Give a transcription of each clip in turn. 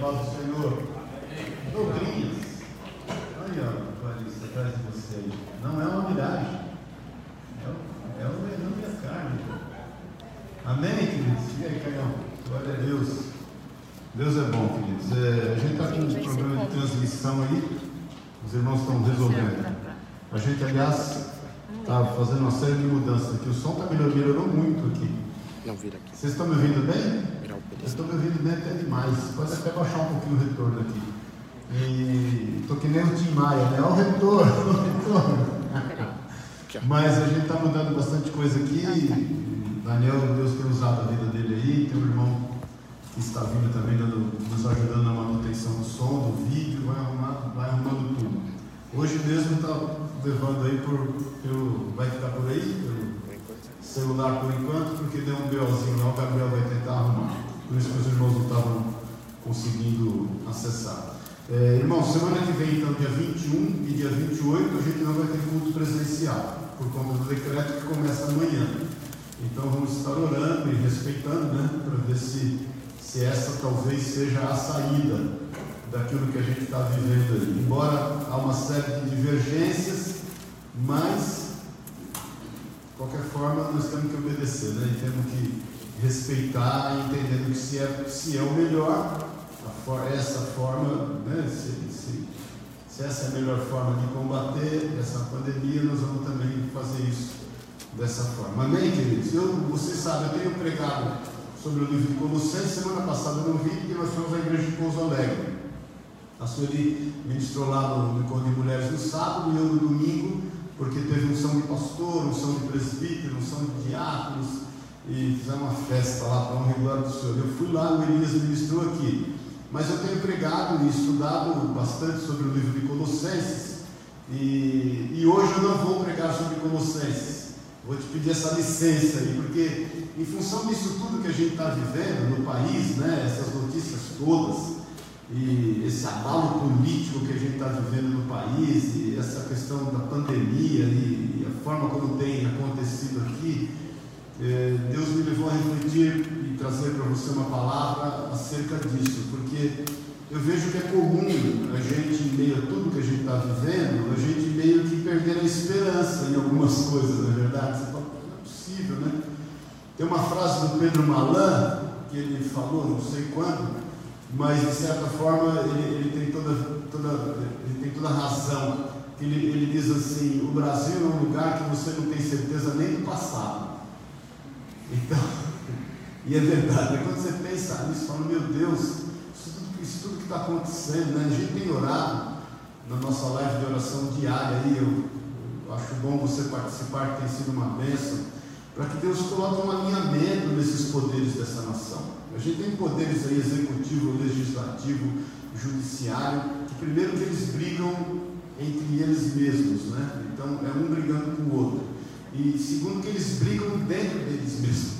Paz Senhor. Doutrinas. Olha, Clarice, atrás de você aí. Não é uma miragem. É o, é o veneno e a carne. Amém, queridos? E aí, Caião? Glória a Deus. Deus é bom, queridos. É, a gente está com um problema de transmissão aí. Os irmãos estão resolvendo. A gente, aliás, está fazendo uma série de mudanças aqui. O som tá melhorou muito aqui. Não, vira aqui. Vocês estão me ouvindo bem? Vocês estão me ouvindo bem até demais. Pode até baixar um pouquinho o retorno aqui. E tô que nem o Tim Maia, né? Olha o retorno, o retorno. Mas a gente está mudando bastante coisa aqui. Daniel, Deus tem usado a vida dele aí. Tem um irmão que está vindo também, dando, nos ajudando na manutenção do som, do vídeo, vai, arrumar, vai arrumando tudo. Hoje mesmo está levando aí por, pelo. Vai ficar por aí? Pelo. Celular por enquanto, porque deu um BOzinho lá, o Gabriel vai tentar arrumar. Por isso que os irmãos não estavam conseguindo acessar. É, irmão, semana que vem, então, dia 21 e dia 28, a gente não vai ter culto presencial, por conta do decreto que começa amanhã. Então vamos estar orando e respeitando, né, para ver se, se essa talvez seja a saída daquilo que a gente está vivendo aí. Embora há uma série de divergências, mas qualquer forma, nós temos que obedecer, né? E temos que respeitar, entendendo que se é, se é o melhor, for- essa forma, né? Se, se, se essa é a melhor forma de combater essa pandemia, nós vamos também fazer isso dessa forma. Amém, queridos? Eu, vocês sabem, eu tenho pregado sobre o livro de Colossenses. Semana passada eu não vi, porque nós fomos à igreja de Pouso Alegre. A Sueli ministrou lá no Encontro de Mulheres no sábado e eu no domingo, porque teve unção de pastor, unção de presbítero, unção de diáconos, e fizemos uma festa lá para honra e glória do Senhor. Eu fui lá, o Elias ministrou aqui. Mas eu tenho pregado e estudado bastante sobre o livro de Colossenses, e, e hoje eu não vou pregar sobre Colossenses. Vou te pedir essa licença aí, porque em função disso tudo que a gente está vivendo no país, né, essas notícias todas, e esse abalo político que a gente está vivendo no país, e essa questão da pandemia e, a forma como tem acontecido aqui, eh, Deus me levou a refletir e trazer para você uma palavra acerca disso, porque eu vejo que é comum a gente, em meio a tudo que a gente está vivendo, a gente meio que perder a esperança em algumas coisas, não é verdade? Você fala, não é possível, né? Tem uma frase do Pedro Malan, que ele falou, não sei quando, mas de certa forma ele, ele tem, toda, toda, ele tem toda razão. Ele, ele diz assim: o Brasil é um lugar que você não tem certeza nem do passado. Então, e é verdade, né? quando você pensa nisso, fala: meu Deus, isso tudo, isso tudo que está acontecendo, né? a gente tem orado na nossa live de oração diária aí, eu, eu acho bom você participar, tem sido uma bênção para que Deus coloque um alinhamento nesses poderes dessa nação. A gente tem poderes aí, executivo, legislativo, judiciário, que primeiro que eles brigam entre eles mesmos, né? Então é um brigando com o outro. E segundo que eles brigam dentro deles mesmos.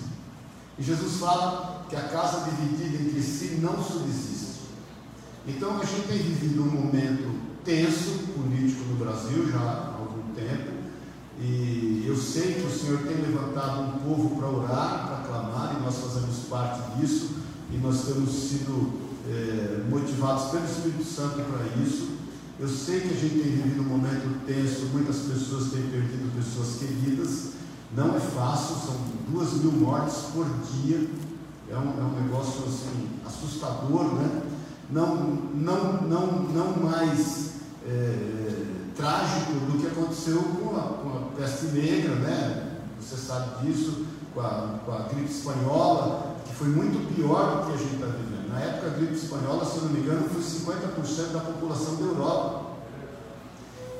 E Jesus fala que a casa dividida entre si não subsiste. Então a gente tem vivido um momento tenso político no Brasil já há algum tempo. E eu sei que o Senhor tem levantado um povo para orar, para e nós fazemos parte disso, e nós temos sido eh, motivados pelo Espírito Santo para isso. Eu sei que a gente tem vivido um momento tenso, muitas pessoas têm perdido pessoas queridas, não é fácil, são duas mil mortes por dia, é um, é um negócio assim, assustador, né? Não, não, não, não mais. eh, trágico do que aconteceu com a, com a peste negra, né? Você sabe disso, com a, com a gripe espanhola, que foi muito pior do que a gente está vivendo. Na época, a gripe espanhola, se não me engano, foi 50% da população da Europa.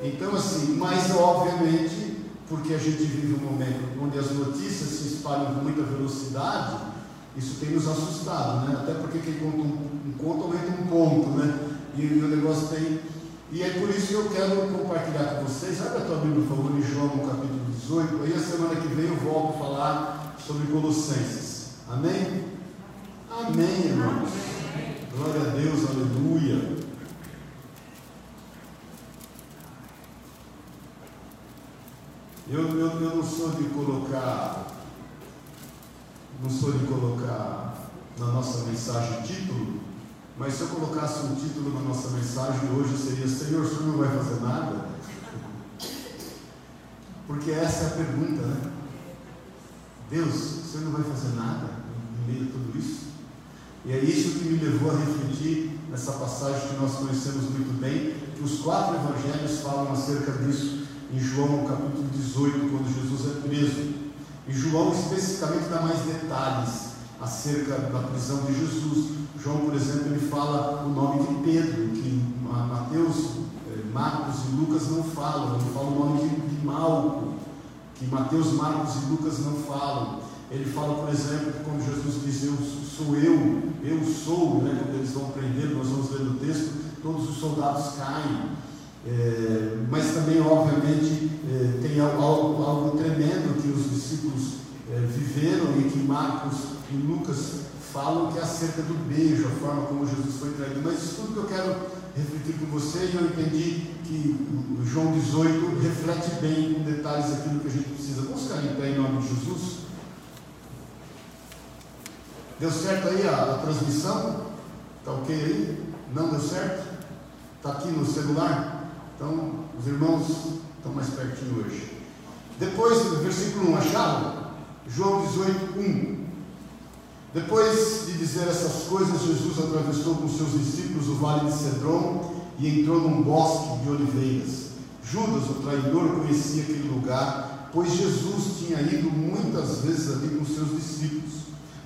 Então, assim, mas obviamente, porque a gente vive um momento onde as notícias se espalham com muita velocidade, isso tem nos assustado, né? Até porque quem conta um, um conto aumenta um ponto, né? E, e o negócio tem e é por isso que eu quero compartilhar com vocês. Abre a tua Bíblia, por favor, em João, no capítulo 18. Aí a semana que vem eu volto a falar sobre Colossenses. Amém? Amém, irmãos. Glória a Deus, aleluia. Eu, eu, eu não sou de colocar, não sou de colocar na nossa mensagem título, Mas se eu colocasse um título na nossa mensagem hoje, seria Senhor, o Senhor não vai fazer nada? Porque essa é a pergunta, né? Deus, o Senhor não vai fazer nada em meio a tudo isso? E é isso que me levou a refletir nessa passagem que nós conhecemos muito bem, que os quatro evangelhos falam acerca disso. Em João, capítulo 18, quando Jesus é preso. E João especificamente dá mais detalhes acerca da prisão de Jesus. João, por exemplo, ele fala o nome de Pedro, que Mateus, eh, Marcos e Lucas não falam, ele fala o nome de Malco, que Mateus, Marcos e Lucas não falam. Ele fala, por exemplo, quando Jesus diz eu sou eu, eu sou, né? quando eles vão prender, nós vamos ler no texto, todos os soldados caem. É, mas também, obviamente, é, tem algo, algo, tremendo que os discípulos é, viveram e que Marcos e Lucas falam que é acerca do beijo, a forma como Jesus foi traído. Mas isso tudo que eu quero refletir com você, e eu entendi que João 18 reflete bem com detalhes aquilo que a gente precisa. Vamos ficar em pé em nome de Jesus? Deu certo aí a, a transmissão? Está ok aí? Não deu certo? Está aqui no celular? Então, os irmãos estão mais pertinho hoje. Depois, versículo 1, acharam? João 18, 1. Depois de dizer essas coisas, Jesus atravessou com seus discípulos o vale de Cedron e entrou num bosque de oliveiras. Judas, o traidor, conhecia aquele lugar, pois Jesus tinha ido muitas vezes ali com seus discípulos.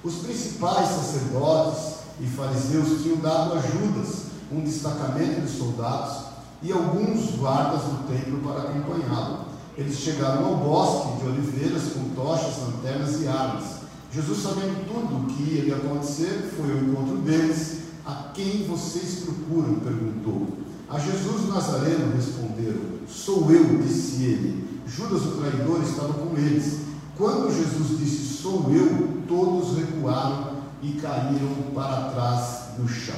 Os principais sacerdotes e fariseus tinham dado a Judas um destacamento de soldados e alguns guardas do templo para acompanhá-lo. Eles chegaram ao bosque de oliveiras com tochas, lanternas e armas. Jesus, sabendo tudo o que ia acontecer, foi ao encontro deles. A quem vocês procuram? perguntou. A Jesus Nazareno responderam: Sou eu, disse ele. Judas, o traidor, estava com eles. Quando Jesus disse: Sou eu, todos recuaram e caíram para trás no chão.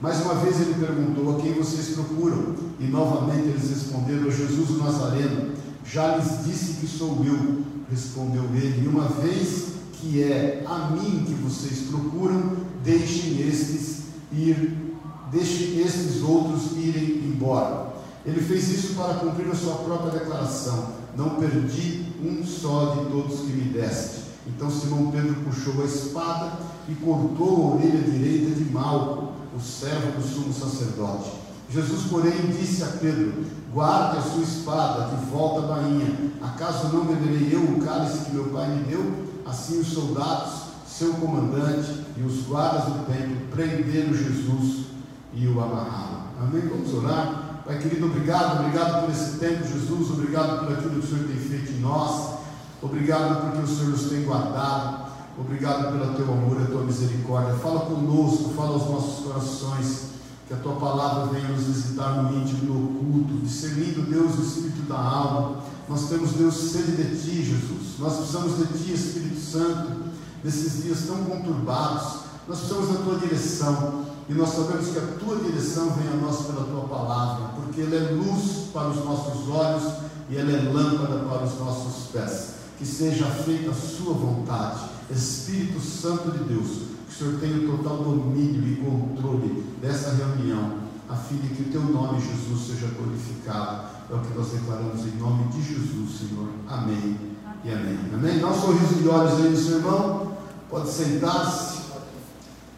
Mais uma vez ele perguntou: A quem vocês procuram? E novamente eles responderam: A Jesus o Nazareno. Já lhes disse que sou eu, respondeu ele. E uma vez que é a mim que vocês procuram, deixem estes ir, deixem estes outros irem embora. Ele fez isso para cumprir a sua própria declaração: Não perdi um só de todos que me deste. Então Simão Pedro puxou a espada e cortou a orelha direita de Malco, o servo do sumo sacerdote. Jesus, porém, disse a Pedro: Guarde a sua espada, de volta à bainha. Acaso não beberei eu o cálice que meu pai me deu? Assim os soldados, seu comandante e os guardas do templo prenderam Jesus e o amarraram. Amém? Vamos orar. Pai querido, obrigado, obrigado por esse tempo, Jesus, obrigado por aquilo que o Senhor tem feito em nós, obrigado porque o Senhor nos tem guardado, obrigado pelo teu amor e a tua misericórdia. Fala conosco, fala aos nossos corações, que a tua palavra venha nos visitar no íntimo, no oculto, discernindo, Deus, o espírito da alma nós temos, Deus, sede de Ti, Jesus. Nós precisamos de Ti, Espírito Santo, nesses dias tão conturbados. Nós precisamos da Tua direção. E nós sabemos que a Tua direção vem a nós pela Tua palavra, porque ela é luz para os nossos olhos e ela é lâmpada para os nossos pés. Que seja feita a Sua vontade. Espírito Santo de Deus, que o Senhor tenha o total domínio e controle dessa reunião, a fim de que o Teu nome, Jesus, seja glorificado é o que nós declaramos em nome de Jesus, Senhor. Amém e amém. Amém? Dá um sorriso de olhos aí do seu irmão. Pode sentar-se.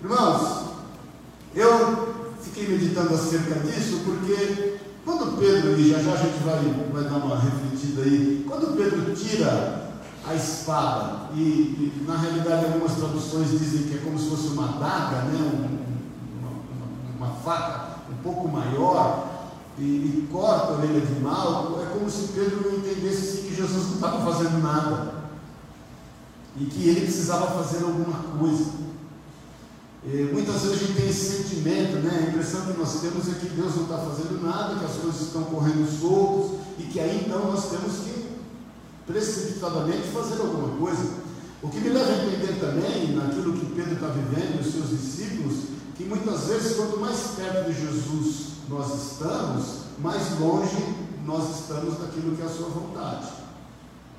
Irmãos, eu fiquei meditando acerca disso porque quando Pedro, e já já a gente vai, vai dar uma refletida aí, quando Pedro tira a espada, e, e na realidade algumas traduções dizem que é como se fosse uma daga, né? Um, uma, uma, uma faca pouco maior, e, e corta a orelha de mal, é como se Pedro não entendesse assim, que Jesus não estava fazendo nada e que ele precisava fazer alguma coisa. E, muitas vezes a gente tem esse sentimento, né? a impressão que nós temos é que Deus não está fazendo nada, que as coisas estão correndo soltas e que aí então nós temos que precipitadamente fazer alguma coisa. O que me leva a entender também, naquilo que Pedro está vivendo os seus discípulos, que muitas vezes, quanto mais perto de Jesus nós estamos, mais longe nós estamos daquilo que é a sua vontade.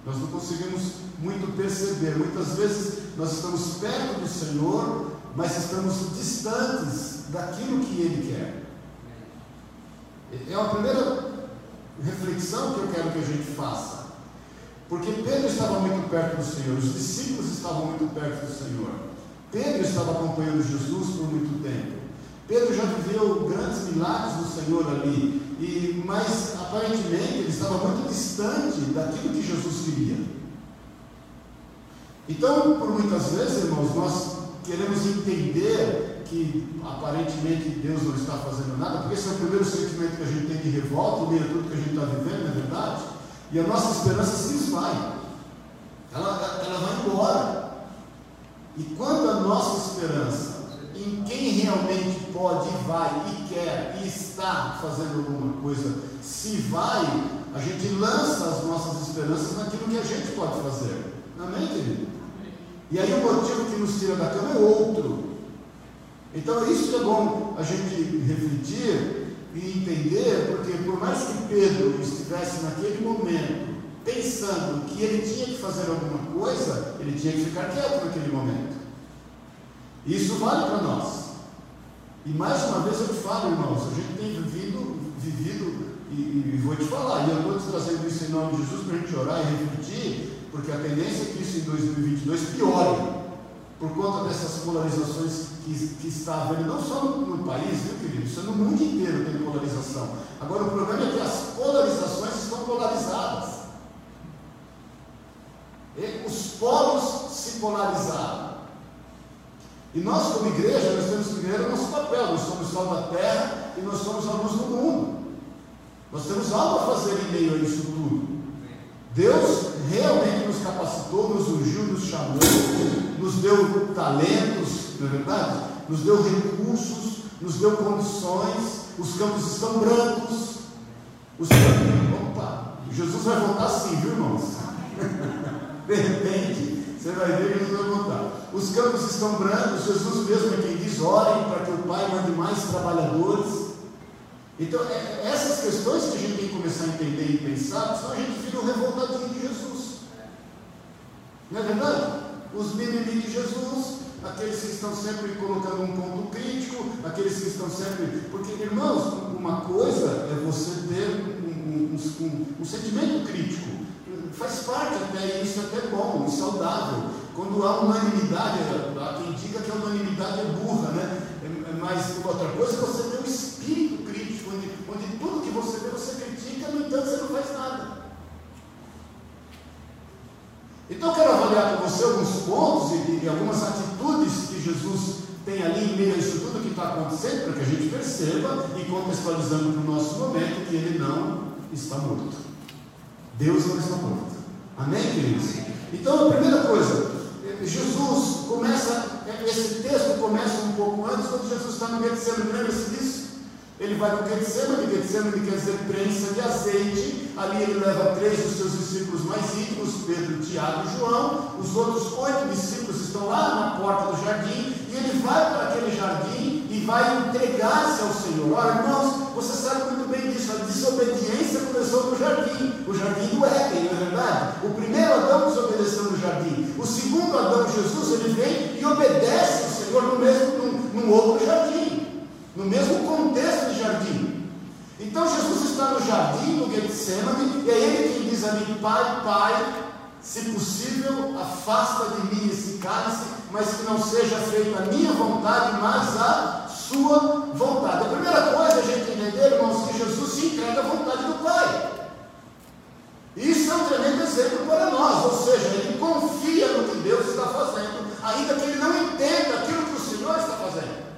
Nós não conseguimos muito perceber. Muitas vezes nós estamos perto do Senhor, mas estamos distantes daquilo que Ele quer. É a primeira reflexão que eu quero que a gente faça. Porque Pedro estava muito perto do Senhor, os discípulos estavam muito perto do Senhor. Pedro estava acompanhando Jesus por muito tempo. Pedro já viveu grandes milagres do Senhor ali, e, mas aparentemente ele estava muito distante daquilo que Jesus queria. Então, por muitas vezes, irmãos, nós queremos entender que aparentemente Deus não está fazendo nada, porque esse é o primeiro sentimento que a gente tem de revolta, em meio a tudo que a gente está vivendo, não é verdade? E a nossa esperança se esvai, ela, ela vai embora. E quando a nossa esperança em quem realmente pode, vai e quer e está fazendo alguma coisa, se vai, a gente lança as nossas esperanças naquilo que a gente pode fazer. Amém, querido? E aí o motivo que nos tira da cama é outro. Então isso é bom a gente refletir e entender, porque por mais que Pedro estivesse naquele momento pensando que ele tinha que fazer alguma coisa, ele tinha que ficar quieto naquele momento. Isso vale para nós. E mais uma vez eu te falo, irmãos, a gente tem vivido, vivido e, e vou te falar, e eu estou te trazendo isso em nome de Jesus para a gente orar e refletir, porque a tendência é que isso em 2022 piore por conta dessas polarizações que, que está havendo, não só no, no, país, viu querido? Isso é no mundo inteiro tem polarização. Agora o problema é que as polarizações estão polarizadas. E os polos se polarizaram. E nós, como igreja, nós temos que entender o nosso papel. Nós somos sal da terra e nós somos a luz do mundo. Nós temos algo a fazer em meio a isso tudo. Deus realmente nos capacitou, nos ungiu, nos chamou, nos deu talentos, não é verdade? Nos deu recursos, nos deu condições. Os campos estão brancos. Os campos, opa, Jesus vai voltar sim, viu irmãos? De repente, você vai ver que Jesus vai voltar. Os campos estão brancos, Jesus mesmo é quem diz: orem para que o Pai mande mais trabalhadores. Então, é, essas questões que a gente tem que começar a entender e pensar, senão a gente vira um revoltadinho de Jesus. Não é verdade? Os mimimi de Jesus, aqueles que estão sempre colocando um ponto crítico, aqueles que estão sempre. Porque, irmãos, uma coisa é você ter um, um, um, um sentimento crítico faz parte até isso, é até bom e saudável. Quando há unanimidade, há quem diga que a unanimidade é burra, né? É, é mas outra coisa é você ter um espírito crítico, onde, onde tudo que você vê você critica, no entanto você não faz nada. Então eu quero avaliar com você alguns pontos e, e algumas atitudes que Jesus tem ali em meio a isso tudo que está acontecendo, para que a gente perceba e contextualizando para o nosso momento que ele não está morto. Deus não está morto. Amém, queridos? Então, a primeira coisa, Jesus começa, esse texto começa um pouco antes, quando Jesus está no Getsemane, lembra-se disso? Ele vai para o Getsemane, Getsemane quer dizer prensa de azeite, ali ele leva três dos seus discípulos mais íntimos, Pedro, Tiago e João, os outros oito discípulos estão lá na porta do jardim, e ele vai para aquele jardim e vai entregar-se ao Senhor. Olha, irmãos, você sabe muito bem disso, a desobediência começou no jardim, o jardim do Éden, não é verdade? O primeiro Adão desobedeceu no jardim, o segundo Adão, Jesus, ele vem e obedece ao Senhor no mesmo, num, outro jardim no mesmo contexto de jardim. Então Jesus está no jardim do Getsemane, e é ele quem diz ali, Pai, Pai, se possível, afasta de mim esse cálice, mas que não seja feita a minha vontade, mas a sua vontade. A primeira coisa é a gente entender, irmãos, que Jesus se entrega à vontade do Pai. Isso é um tremendo exemplo para nós, ou seja, ele confia no que Deus está fazendo, ainda que ele não entenda aquilo que o Senhor está fazendo.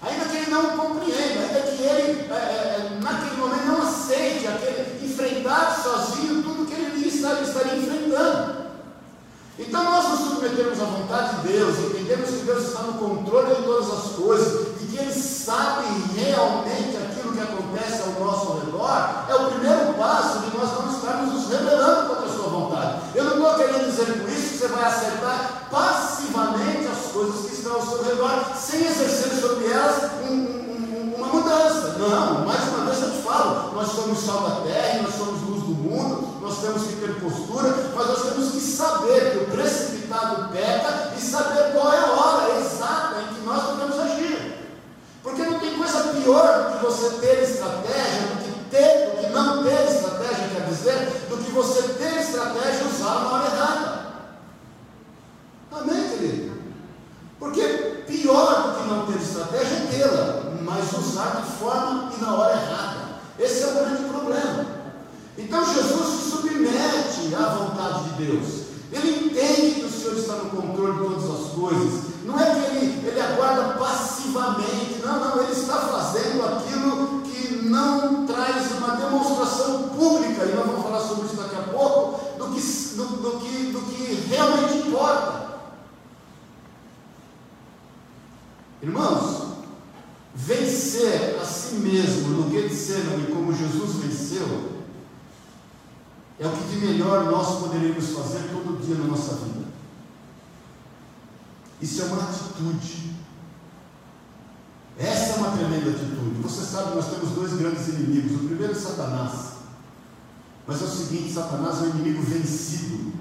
Ainda que ele não compreenda, ainda que ele, é, é, é, naquele momento, não aceite aquele, enfrentar sozinho tudo que ele estaria, estaria enfrentando. Então nós nos submetemos à vontade de Deus, entendemos que Deus está no controle de todas as coisas, e que Ele sabe realmente aquilo que acontece ao nosso redor, é o primeiro passo de nós não estarmos nos rebelando contra a sua vontade. Eu não estou querendo dizer com isso que você vai aceitar passivamente as coisas que estão ao seu redor, sem exercer sobre elas um, um, uma mudança. Não, mais uma vez eu te falo, nós somos sal da terra, nós somos luz do mundo, nós temos que ter postura, mas nós temos que saber que o precipitado peca e saber qual é a hora exata em que nós devemos agir. pior do que você ter estratégia, do que ter, do que não ter estratégia, quer dizer, do que você ter estratégia e usar na hora errada. Amém, querido? Porque pior do que não ter estratégia é tê-la, mas usar de forma e na hora errada. Esse é o grande problema. Então Jesus se submete à vontade de Deus. Ele entende que o Senhor está no controle de todas as coisas. Não é que ele, ele aguarda passivamente. Não, não, ele está fazendo aquilo que não traz uma demonstração pública, e nós vamos falar sobre isso daqui a pouco, do que, do, do que, do que realmente importa. Irmãos, vencer a si mesmo no Getsemane como Jesus venceu, é o que de melhor nós poderíamos fazer todo dia na nossa vida. Isso é uma atitude. Essa é uma tremenda atitude. Você sabe, que nós temos dois grandes inimigos. O primeiro é Satanás. Mas é o seguinte: Satanás é um inimigo vencido.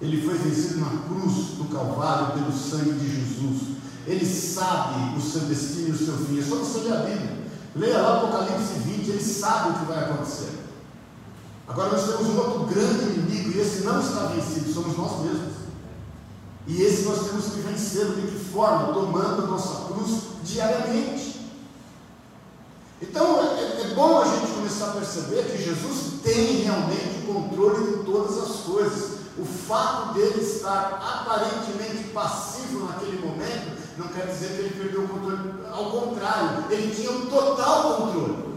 Ele foi vencido na cruz do Calvário pelo sangue de Jesus. Ele sabe o seu destino e o seu fim. É só você ler a Bíblia. Leia lá Apocalipse 20, ele sabe o que vai acontecer. Agora nós temos um outro grande inimigo, e esse não está vencido, somos nós mesmos. E esse nós temos que vencer, de que forma? Tomando a nossa cruz diariamente. Então é, é, bom a gente começar a perceber que Jesus tem realmente o controle de todas as coisas. O fato dele estar aparentemente passivo naquele momento não quer dizer que ele perdeu o controle. Ao contrário, ele tinha um total controle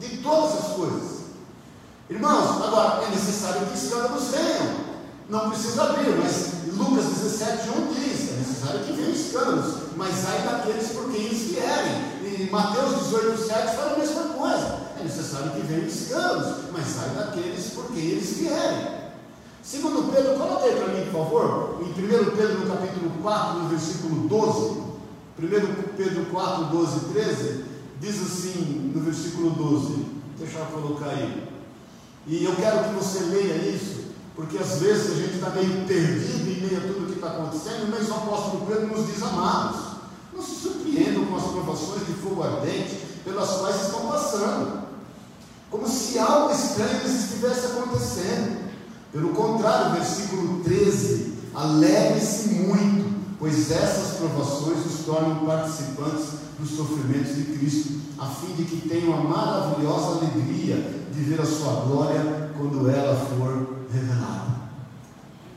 de todas as coisas. Irmãos, agora é necessário que escândalos venham. Não precisa abrir, mas Lucas 17, 1 diz: é necessário que venham escândalos, mas ai daqueles por quem eles vierem. E Mateus 18, 7 fala a mesma coisa. É necessário que venham escândalos, mas ai daqueles por quem eles vierem. Segundo Pedro, coloca aí para mim, por favor, em 1 Pedro no capítulo 4, no versículo 12. 1 Pedro 4, 12 e 13, diz assim no versículo 12. Deixa eu colocar aí. E eu quero que você leia isso, porque às vezes a gente está meio perdido em meio a tudo que está acontecendo, mas o apóstolo Pedro nos diz amados. Não se surpreendam com as provações de fogo ardente pelas quais estão passando. Como se algo estranho estivesse acontecendo. Pelo contrário, versículo 13: alegre-se muito, pois essas provações os tornam participantes dos sofrimentos de Cristo, a fim de que tenham a maravilhosa alegria de ver a sua glória quando ela for revelada.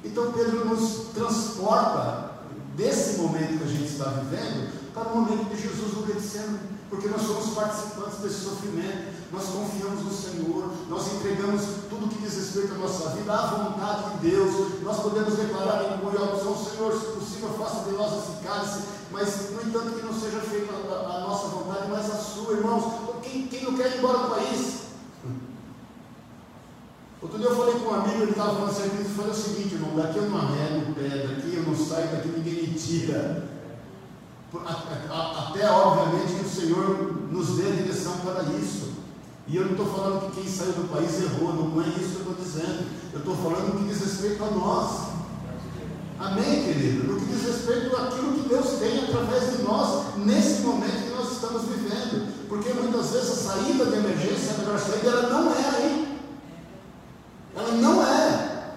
Então Pedro nos transporta desse momento que a gente está vivendo para o momento de Jesus Getsemane, porque nós somos participantes desse sofrimento nós confiamos no Senhor, nós entregamos tudo que diz respeito à nossa vida à vontade de Deus, nós podemos declarar em opção, Senhor, se possível, faça de nós esse cálice, mas no entanto que não seja feita a, a, nossa vontade, mas a sua, irmãos. Quem, quem não quer ir embora do país? Outro dia eu falei com um amigo, ele estava falando assim, ele falou o seguinte, irmão, daqui eu não arrego o pé, daqui eu não saio, daqui ninguém me tira. Até obviamente que o Senhor nos dê a direção para isso. E eu não estou falando que quem saiu do país errou, não é isso que eu estou dizendo. Eu estou falando que diz respeito a nós. Amém, querido? No que diz respeito àquilo que Deus tem através de nós, nesse momento que nós estamos vivendo. Porque muitas vezes a saída de emergência, a melhor saída, ela não é aí. Ela não é.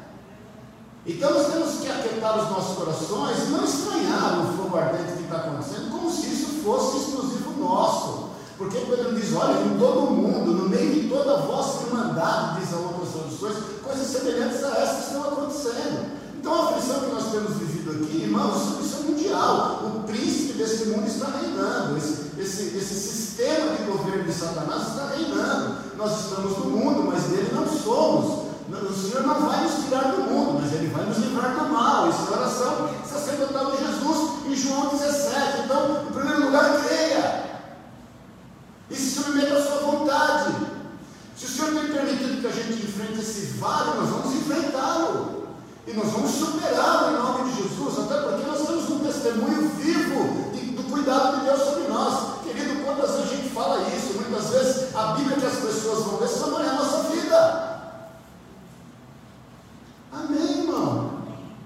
Então nós temos que aquietar os nossos corações e não estranhar o fogo ardente que está acontecendo, como se isso fosse exclusivo nosso. Porque Pedro diz: olha, em todo mundo, no meio de toda a vossa irmandade, diz a outras traduções, coisas semelhantes a essas estão acontecendo. Então a aflição que nós temos vivido aqui, irmãos, isso é mundial. O príncipe desse mundo está reinando. Esse, esse, esse sistema de governo de Satanás está reinando. Nós estamos no mundo, mas dele não somos. O Senhor não vai nos tirar do mundo, mas Ele vai nos livrar do mal. Isso é oração sacerdotal de Jesus em João 17. Então, em primeiro lugar, creia e se submeta à sua vontade. Se o Senhor tem permitido que a gente enfrente esse vale, nós vamos enfrentá-lo. E nós vamos superá-lo em nome de Jesus, até porque nós temos um testemunho vivo do cuidado de Deus sobre nós. Querido, quantas vezes a gente fala isso? Muitas vezes a Bíblia que as pessoas vão ler só não é a nossa vida. Amém, irmão?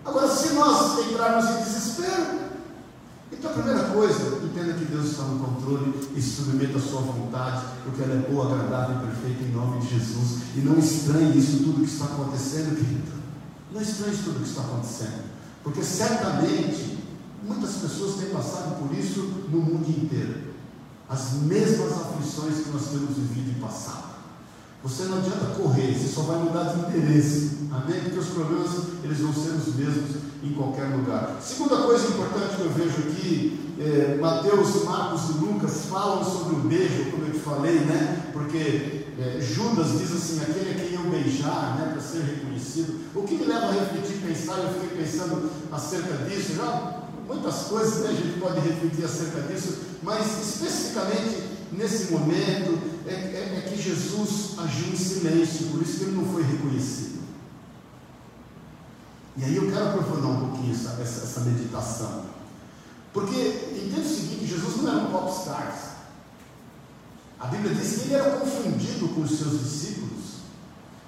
Agora, se nós entrarmos em desespero, então a primeira coisa, entenda que Deus está no controle e submeta a sua vontade, porque ela é boa, agradável e perfeita em nome de Jesus. E não estranhe isso tudo que está acontecendo, querido. Não estranhe tudo que está acontecendo, porque certamente muitas pessoas têm passado por isso no mundo inteiro. As mesmas aflições que nós temos vivido e passado. Você não adianta correr, você só vai mudar de interesse. Amém? Porque os problemas eles vão ser os mesmos em qualquer lugar. Segunda coisa importante que eu vejo aqui, é, Mateus, Marcos e Lucas falam sobre o beijo, como eu te falei, né? Porque é, Judas diz assim, aquele a quem iam beijar, né? Para ser reconhecido. O que me leva a refletir, pensar, eu fiquei pensando acerca disso, já muitas coisas né, a gente pode refletir acerca disso, mas especificamente nesse momento é, é, é que Jesus agiu em silêncio, por isso que ele não foi reconhecido. E aí eu quero aprofundar um pouquinho essa, essa, essa meditação. Porque entende o seguinte, Jesus não era um popstar. A Bíblia diz que ele era confundido com os seus discípulos.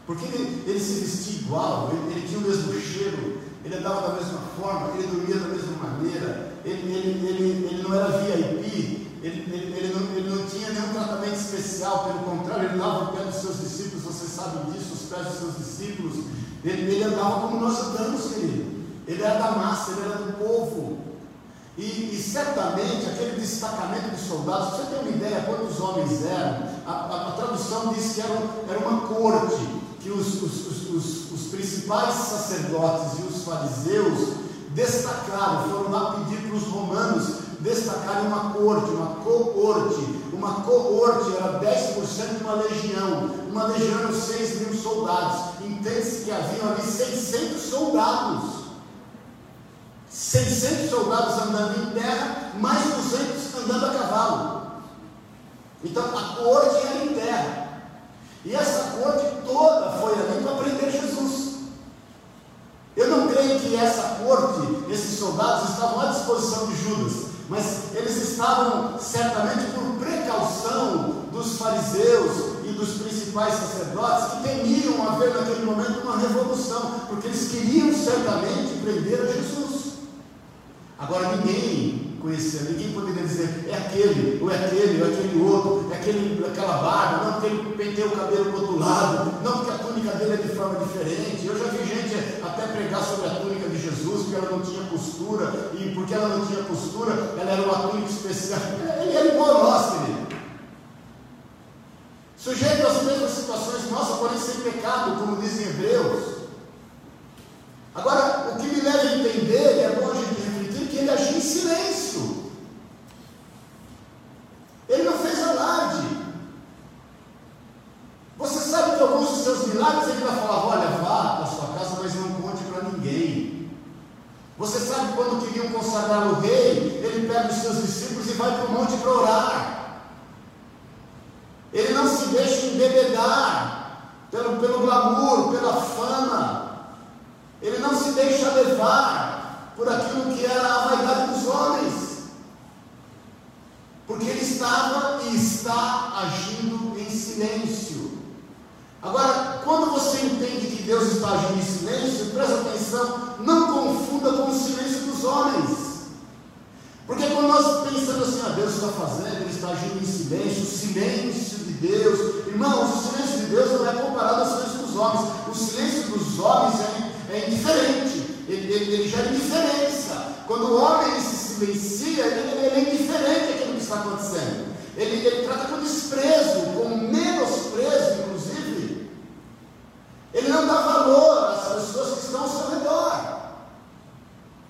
Porque ele, ele se vestia igual, ele, ele, tinha o mesmo cheiro, ele andava da mesma forma, ele dormia da mesma maneira, ele, ele, ele, ele não era VIP, ele, ele, ele, não, ele não tinha nenhum tratamento especial, pelo contrário, ele dava o pé dos seus discípulos, você sabe disso, os pés dos seus discípulos, ele, ele andava como nós andamos, querido. Ele era da massa, ele era do povo. E, e, certamente aquele destacamento de soldados, você tem uma ideia quantos homens eram? A, a, a tradução diz que era, era uma corte, que os, os, os, os, principais sacerdotes e os fariseus destacaram, foram lá pedir para os romanos destacarem uma corte, uma coorte. Uma coorte era 10% de uma legião. Uma legião eram 6 mil soldados. Entende-se que haviam ali 600 soldados. 600 soldados andando em terra, mais 200 andando a cavalo. Então a corte era em terra. E essa corte toda foi ali para prender Jesus. Eu não creio que essa corte, esses soldados estavam à disposição de Judas, mas eles estavam certamente por precaução dos fariseus e dos principais sacerdotes que temiam haver naquele momento uma revolução, porque eles queriam certamente prender a Jesus. Agora ninguém conhecia, ninguém poderia dizer é aquele, ou é aquele, ou é aquele outro, é aquele, aquela barba, não porque ele penteia o cabelo para outro lado, não porque a túnica dele é de forma diferente. Eu já vi gente até pregar sobre a túnica de Jesus, porque ela não tinha costura, e porque ela não tinha costura, ela era uma túnica especial. Ele era igual a nós, querido. Sujeito às mesmas situações nossas, porém sem pecado, como dizem Hebreus. Agora, o que me leva a entender, é bom a gente que ele agiu em silêncio. Ele não fez alarde. Você sabe que alguns dos seus milagres ele vai falar: olha, vá para sua casa, mas não conte para ninguém. Você sabe quando queriam consagrar o rei, ele pega os seus discípulos e vai para o monte para orar. Ele não se deixa embebedar pelo, pelo glamour, pela fama. Ele não se deixa levar por aquilo que era a vaidade dos homens. Porque ele estava e está agindo em silêncio. Agora, quando você entende que Deus está agindo em silêncio, presta atenção, não confunda com o silêncio dos homens. Porque quando nós pensamos assim, ah, Deus está fazendo, Ele está agindo em silêncio, silêncio de Deus, irmãos, o silêncio de Deus não é comparado ao silêncio dos homens. O silêncio dos homens é, é indiferente ele, ele, ele gera indiferença. Quando o homem se silencia, ele, ele é indiferente àquilo que está acontecendo. Ele, ele trata com desprezo, com menosprezo, inclusive. Ele não dá valor às pessoas que estão ao seu redor.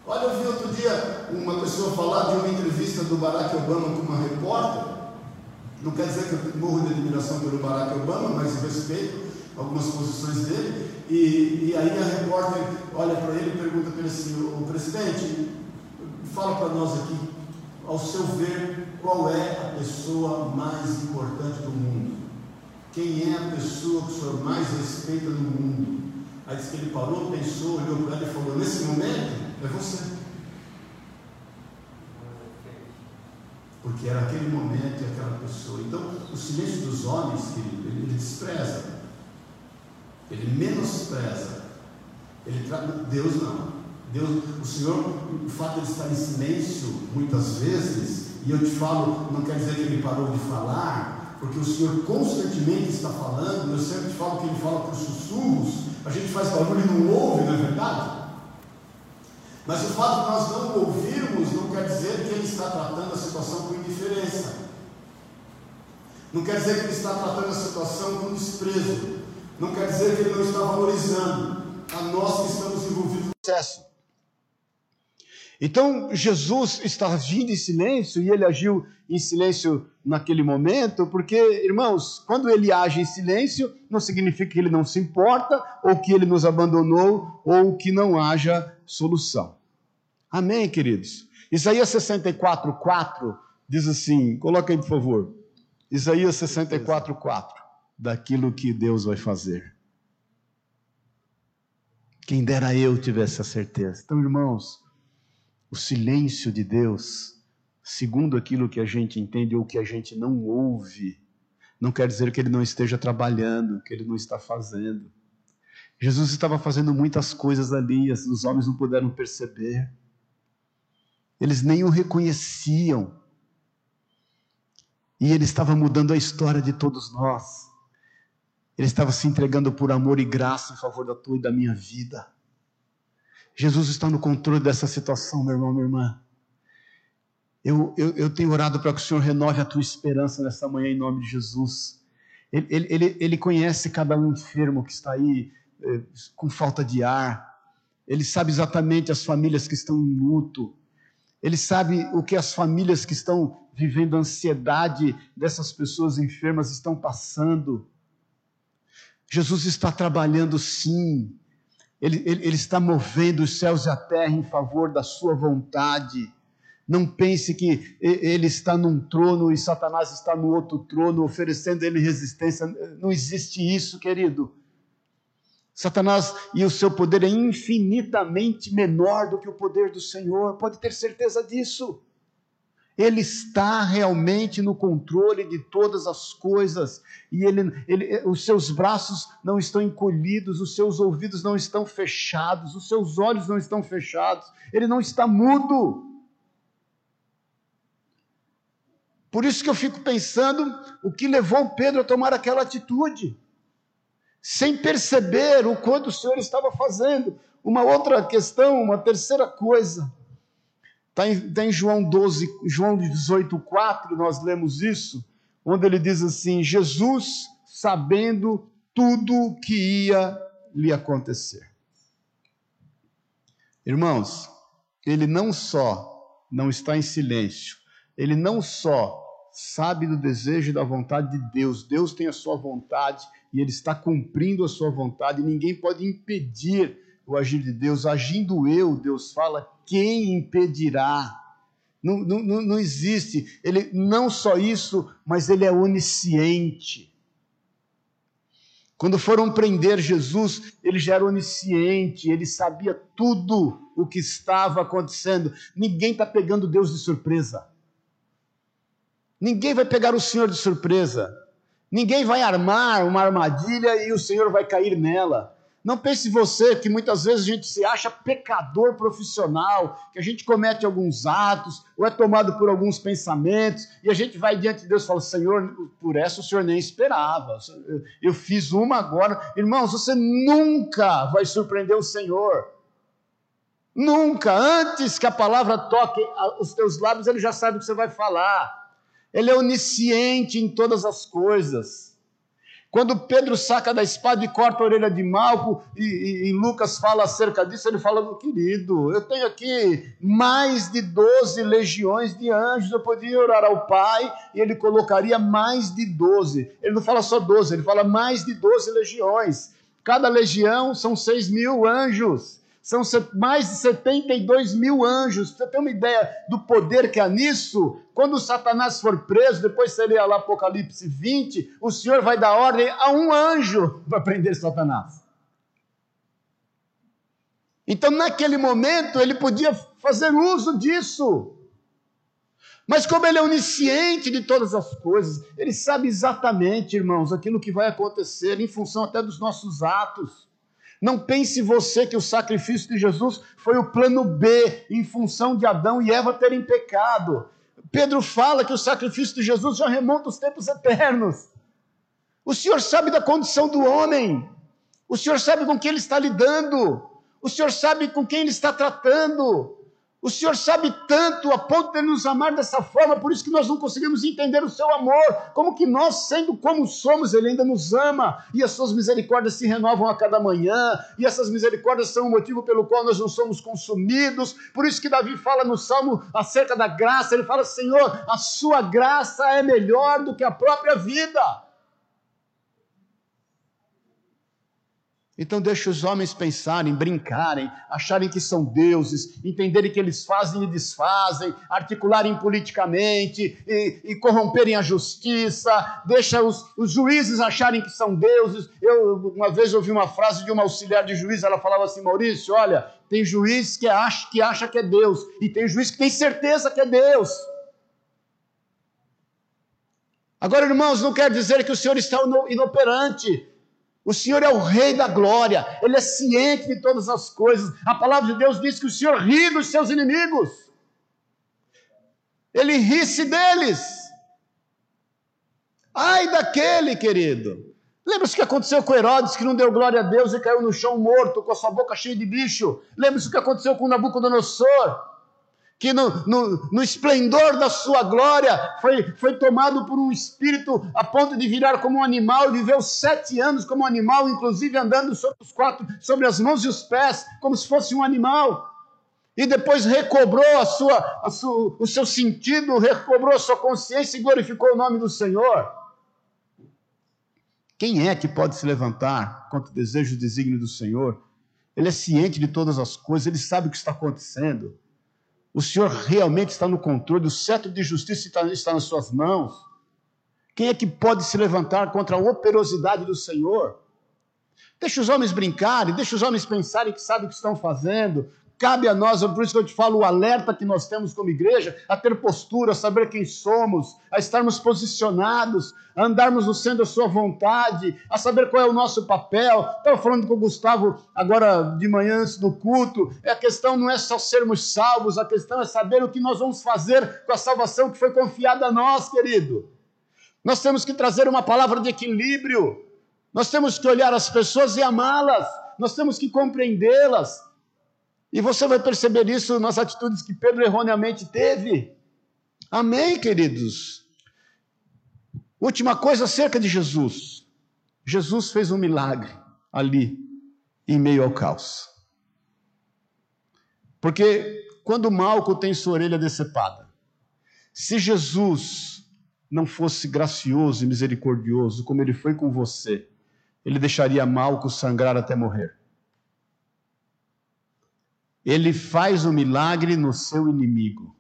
Olha, eu vi outro dia uma pessoa falar de uma entrevista do Barack Obama com uma repórter. Não quer dizer que eu morro de admiração pelo Barack Obama, mas respeito algumas posições dele. E, e aí a repórter olha para ele e pergunta para ele assim: o presidente, fala para nós aqui, ao seu ver, qual é a pessoa mais importante do mundo? Quem é a pessoa que o senhor mais respeita no mundo? Aí disse que ele parou, pensou, olhou para ela e falou: Nesse momento, é você. Porque era aquele momento e aquela pessoa. Então, o silêncio dos homens, querido, ele, despreza ele menospreza. Ele trata Deus não. Deus, o Senhor, o fato de ele estar em silêncio muitas vezes, E eu te falo, não quer dizer que ele parou de falar, porque o Senhor constantemente está falando, eu sempre te falo que ele fala por sussurros, a gente faz barulho e não ouve, não é verdade? Mas o fato de nós não ouvirmos não quer dizer que ele está tratando a situação com indiferença. Não quer dizer que ele está tratando a situação com desprezo. Não quer dizer que ele não está valorizando a nós que estamos envolvidos no processo. Então Jesus está agindo em silêncio e ele agiu em silêncio naquele momento, porque, irmãos, quando ele age em silêncio, não significa que ele não se importa, ou que ele nos abandonou, ou que não haja solução. Amém, queridos? Isaías 64, 4 diz assim: coloca aí, por favor. Isaías 64, 4. Daquilo que Deus vai fazer. Quem dera eu tivesse a certeza. Então, irmãos, o silêncio de Deus, segundo aquilo que a gente entende ou que a gente não ouve, não quer dizer que ele não esteja trabalhando, que ele não está fazendo. Jesus estava fazendo muitas coisas ali, os homens não puderam perceber. Eles nem o reconheciam. E ele estava mudando a história de todos nós. Ele estava se entregando por amor e graça em favor da tua e da minha vida. Jesus está no controle dessa situação, meu irmão, minha irmã. Eu, eu, eu tenho orado para que o Senhor renove a tua esperança nessa manhã em nome de Jesus. Ele, ele, ele, conhece cada um enfermo que está aí eh, com falta de ar. Ele sabe exatamente as famílias que estão em luto. Ele sabe o que as famílias que estão vivendo a ansiedade dessas pessoas enfermas estão passando. Jesus está trabalhando sim, ele, ele, ele está movendo os céus e a terra em favor da sua vontade. Não pense que ele está num trono e Satanás está no outro trono, oferecendo ele resistência. Não existe isso, querido. Satanás e o seu poder é infinitamente menor do que o poder do Senhor, pode ter certeza disso. Ele está realmente no controle de todas as coisas e ele, ele, os seus braços não estão encolhidos, os seus ouvidos não estão fechados, os seus olhos não estão fechados, ele não está mudo. Por isso que eu fico pensando o que levou Pedro a tomar aquela atitude, sem perceber o quanto o Senhor estava fazendo. Uma outra questão, uma terceira coisa Está em, tá em João 12, João 18, 4, nós lemos isso, onde ele diz assim: Jesus sabendo tudo o que ia lhe acontecer. Irmãos, ele não só não está em silêncio, ele não só sabe do desejo e da vontade de Deus, Deus tem a sua vontade e ele está cumprindo a sua vontade, e ninguém pode impedir o agir de Deus, agindo eu, Deus fala, quem impedirá? Não, não, não existe. Ele não só isso, mas ele é onisciente. Quando foram prender Jesus, ele já era onisciente, ele sabia tudo o que estava acontecendo. Ninguém está pegando Deus de surpresa. Ninguém vai pegar o Senhor de surpresa. Ninguém vai armar uma armadilha e o Senhor vai cair nela. Não pense você que muitas vezes a gente se acha pecador profissional, que a gente comete alguns atos, ou é tomado por alguns pensamentos, e a gente vai diante de Deus e fala: Senhor, por essa o Senhor nem esperava, eu fiz uma agora. Irmãos, você nunca vai surpreender o Senhor. Nunca, antes que a palavra toque os teus lábios, ele já sabe o que você vai falar. Ele é onisciente em todas as coisas. Quando Pedro saca da espada e corta a orelha de Malco, e, e, e, Lucas fala acerca disso, ele fala, querido, eu tenho aqui mais de 12 legiões de anjos, eu poderia orar ao Pai e ele colocaria mais de 12. Ele não fala só 12, ele fala mais de 12 legiões. Cada legião são 6 mil anjos são mais de 72 mil anjos. Você tem uma ideia do poder que há nisso? Quando Satanás for preso, depois lê lá Apocalipse 20, o Senhor vai dar ordem a um anjo para prender Satanás. Então, naquele momento, ele podia fazer uso disso. Mas, como ele é onisciente de todas as coisas, ele sabe exatamente, irmãos, aquilo que vai acontecer em função até dos nossos atos. Não pense você que o sacrifício de Jesus foi o plano B em função de Adão e Eva terem pecado. Pedro fala que o sacrifício de Jesus já remonta os tempos eternos. O Senhor sabe da condição do homem. O Senhor sabe com quem ele está lidando. O Senhor sabe com quem ele está tratando. O Senhor sabe tanto a ponto de nos amar dessa forma, por isso que nós não conseguimos entender o seu amor. Como que nós, sendo como somos, Ele ainda nos ama, e as suas misericórdias se renovam a cada manhã, e essas misericórdias são o motivo pelo qual nós não somos consumidos. Por isso que Davi fala no Salmo acerca da graça, ele fala: Senhor, a sua graça é melhor do que a própria vida. Então deixa os homens pensarem, brincarem, acharem que são deuses, entenderem que eles fazem e desfazem, articularem politicamente e, e corromperem a justiça, deixa os, os, juízes acharem que são deuses. Eu uma vez ouvi uma frase de uma auxiliar de juiz, ela falava assim, Maurício, olha, tem juiz que acha, que acha que é Deus, e tem juiz que tem certeza que é Deus. Agora, irmãos, não quer dizer que o Senhor está inoperante. O Senhor é o Rei da glória, Ele é ciente de todas as coisas. A palavra de Deus diz que o Senhor ri dos seus inimigos, Ele ri-se deles. Ai daquele, querido. Lembra-se o que aconteceu com Herodes, que não deu glória a Deus e caiu no chão morto, com a sua boca cheia de bicho? Lembra-se o que aconteceu com Nabucodonosor? Que no, no, no, esplendor da sua glória foi, foi tomado por um espírito a ponto de virar como um animal viveu sete anos como um animal, inclusive andando sobre os quatro, sobre as mãos e os pés, como se fosse um animal. E depois recobrou a sua, a sua, o seu sentido, recobrou a sua consciência e glorificou o nome do Senhor. Quem é que pode se levantar contra o desejo e desígnio do Senhor? Ele é ciente de todas as coisas, ele sabe o que está acontecendo. O Senhor realmente está no controle, o cetro de justiça está, está nas suas mãos. Quem é que pode se levantar contra a operosidade do Senhor? Deixa os homens brincarem, deixa os homens pensarem que sabem o que estão fazendo, Cabe a nós, por isso que eu te falo, o alerta que nós temos como igreja, a ter postura, a saber quem somos, a estarmos posicionados, a andarmos no centro da sua vontade, a saber qual é o nosso papel. Estava falando com o Gustavo agora de manhã antes do culto. A questão não é só sermos salvos, a questão é saber o que nós vamos fazer com a salvação que foi confiada a nós, querido. Nós temos que trazer uma palavra de equilíbrio. Nós temos que olhar as pessoas e amá-las. Nós temos que compreendê-las. E você vai perceber isso nas atitudes que Pedro erroneamente teve. Amém, queridos? Última coisa acerca de Jesus. Jesus fez um milagre ali, em meio ao caos. Porque quando Malco tem sua orelha decepada, se Jesus não fosse gracioso e misericordioso como ele foi com você, ele deixaria Malco sangrar até morrer ele faz o milagre no seu inimigo.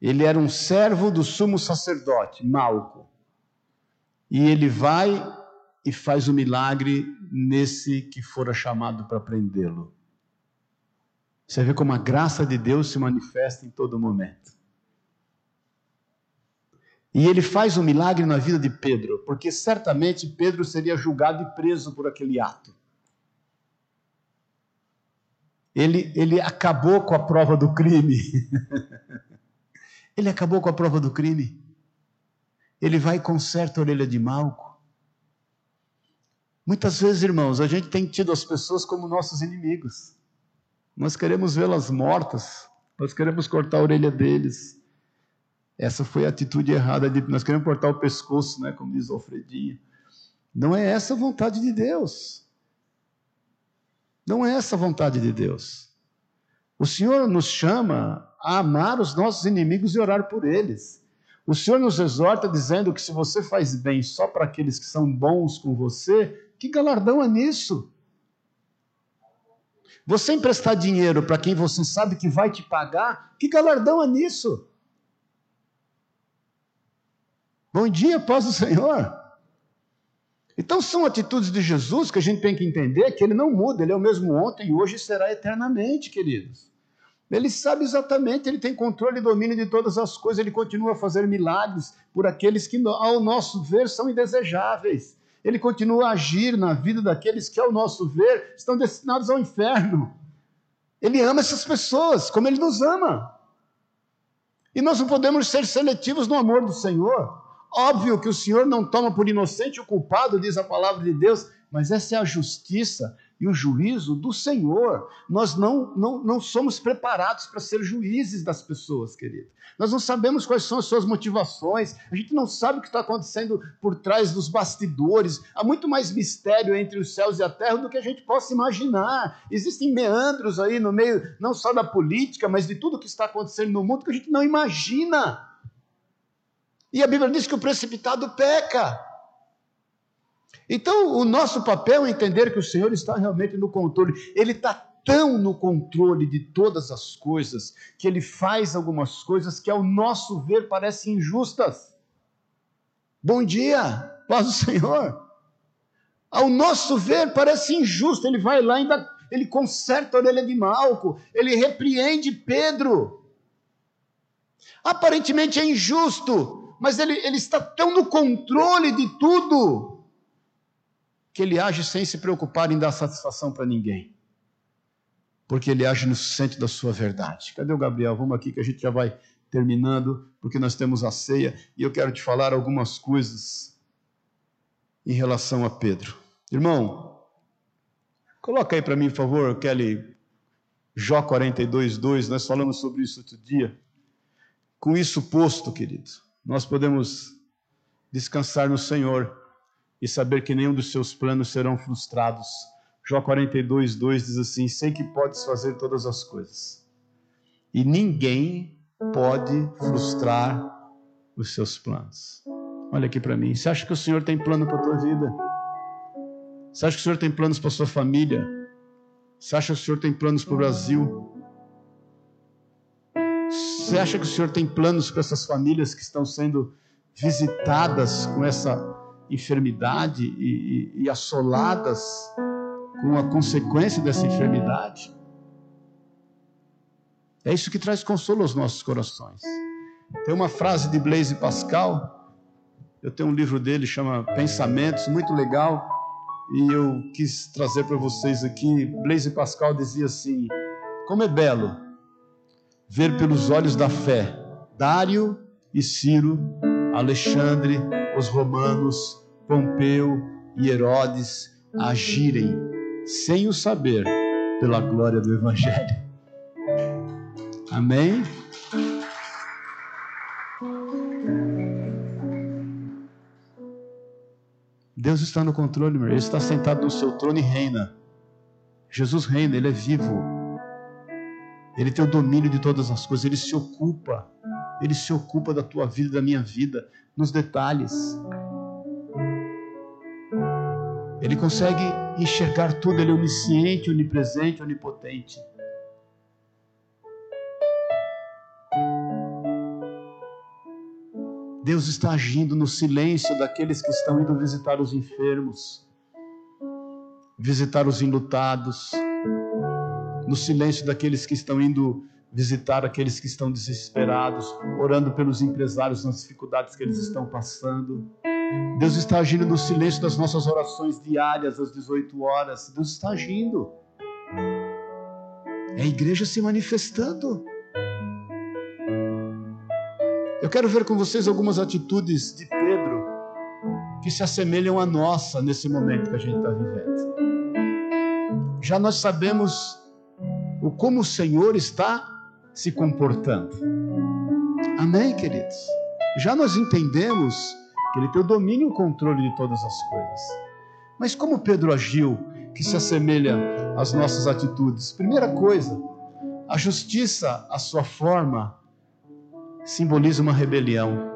Ele era um servo do sumo sacerdote, Malco. E ele vai e faz o milagre nesse que fora chamado para prendê-lo. Você vê como a graça de Deus se manifesta em todo momento. E ele faz o milagre na vida de Pedro, porque certamente Pedro seria julgado e preso por aquele ato ele, ele acabou com a prova do crime. ele acabou com a prova do crime. Ele vai e conserta a orelha de Malco. Muitas vezes, irmãos, a gente tem tido as pessoas como nossos inimigos. Nós queremos vê-las mortas, nós queremos cortar a orelha deles. Essa foi a atitude errada de nós queremos cortar o pescoço, né, como diz Alfredinho. Não é essa a vontade de Deus. Não é essa a vontade de Deus. O Senhor nos chama a amar os nossos inimigos e orar por eles. O Senhor nos exorta dizendo que se você faz bem só para aqueles que são bons com você, que galardão é nisso? Você emprestar dinheiro para quem você sabe que vai te pagar, que galardão é nisso? Bom dia, paz do Senhor. Então são atitudes de Jesus que a gente tem que entender que ele não muda, ele é o mesmo ontem e hoje será eternamente, queridos. Ele sabe exatamente, ele tem controle e domínio de todas as coisas, ele continua a fazer milagres por aqueles que, ao nosso ver, são indesejáveis. Ele continua a agir na vida daqueles que, ao nosso ver, estão destinados ao inferno. Ele ama essas pessoas, como ele nos ama. E nós não podemos ser seletivos no amor do Senhor. Óbvio que o Senhor não toma por inocente o culpado, diz a palavra de Deus, mas essa é a justiça e o juízo do Senhor. Nós não, não, não somos preparados para ser juízes das pessoas, querido. Nós não sabemos quais são as suas motivações, a gente não sabe o que está acontecendo por trás dos bastidores. Há muito mais mistério entre os céus e a terra do que a gente possa imaginar. Existem meandros aí no meio, não só da política, mas de tudo que está acontecendo no mundo que a gente não imagina. E a Bíblia diz que o precipitado peca. Então, o nosso papel é entender que o Senhor está realmente no controle. Ele está tão no controle de todas as coisas que ele faz algumas coisas que, ao nosso ver, parecem injustas. Bom dia, paz do Senhor. Ao nosso ver, parece injusto. Ele vai lá e ainda ele conserta a orelha de Malco, ele repreende Pedro. Aparentemente é injusto, mas ele, ele está tão no controle de tudo que ele age sem se preocupar em dar satisfação para ninguém. Porque ele age no centro da sua verdade. Cadê o Gabriel? Vamos aqui que a gente já vai terminando, porque nós temos a ceia e eu quero te falar algumas coisas em relação a Pedro. Irmão, coloca aí para mim, por favor, Kelly, Jó 42:2, nós falamos sobre isso outro dia. Com isso posto, querido, nós podemos descansar no Senhor e saber que nenhum dos seus planos serão frustrados. Jó 42, 2 diz assim: Sei que podes fazer todas as coisas, e ninguém pode frustrar os seus planos. Olha aqui para mim. Você acha que o Senhor tem plano para a tua vida? Você acha que o Senhor tem planos para a sua família? Você acha que o Senhor tem planos para o Brasil? Você acha que o Senhor tem planos para essas famílias que estão sendo visitadas com essa enfermidade e, e, e assoladas com a consequência dessa enfermidade. É isso que traz consolo aos nossos corações. Tem uma frase de Blaise Pascal, eu tenho um livro dele, chama Pensamentos, muito legal, e eu quis trazer para vocês aqui. Blaise Pascal dizia assim: Como é belo ver pelos olhos da fé Dário e Ciro, Alexandre, os romanos, Pompeu e Herodes agirem sem o saber pela glória do Evangelho. Amém? Deus está no controle, meu. Ele está sentado no seu trono e reina. Jesus reina, ele é vivo. Ele tem o domínio de todas as coisas, ele se ocupa. Ele se ocupa da tua vida, da minha vida, nos detalhes. Ele consegue enxergar tudo, ele é onisciente, onipresente, onipotente. Deus está agindo no silêncio daqueles que estão indo visitar os enfermos, visitar os enlutados, no silêncio daqueles que estão indo visitar aqueles que estão desesperados, orando pelos empresários nas dificuldades que eles estão passando. Deus está agindo no silêncio das nossas orações diárias às 18 horas. Deus está agindo. É a igreja se manifestando. Eu quero ver com vocês algumas atitudes de Pedro que se assemelham à nossa nesse momento que a gente está vivendo. Já nós sabemos o como o Senhor está se comportando. Amém, queridos? Já nós entendemos que ele tem o domínio e o controle de todas as coisas. Mas como Pedro agiu que se assemelha às nossas atitudes? Primeira coisa, a justiça, a sua forma, simboliza uma rebelião.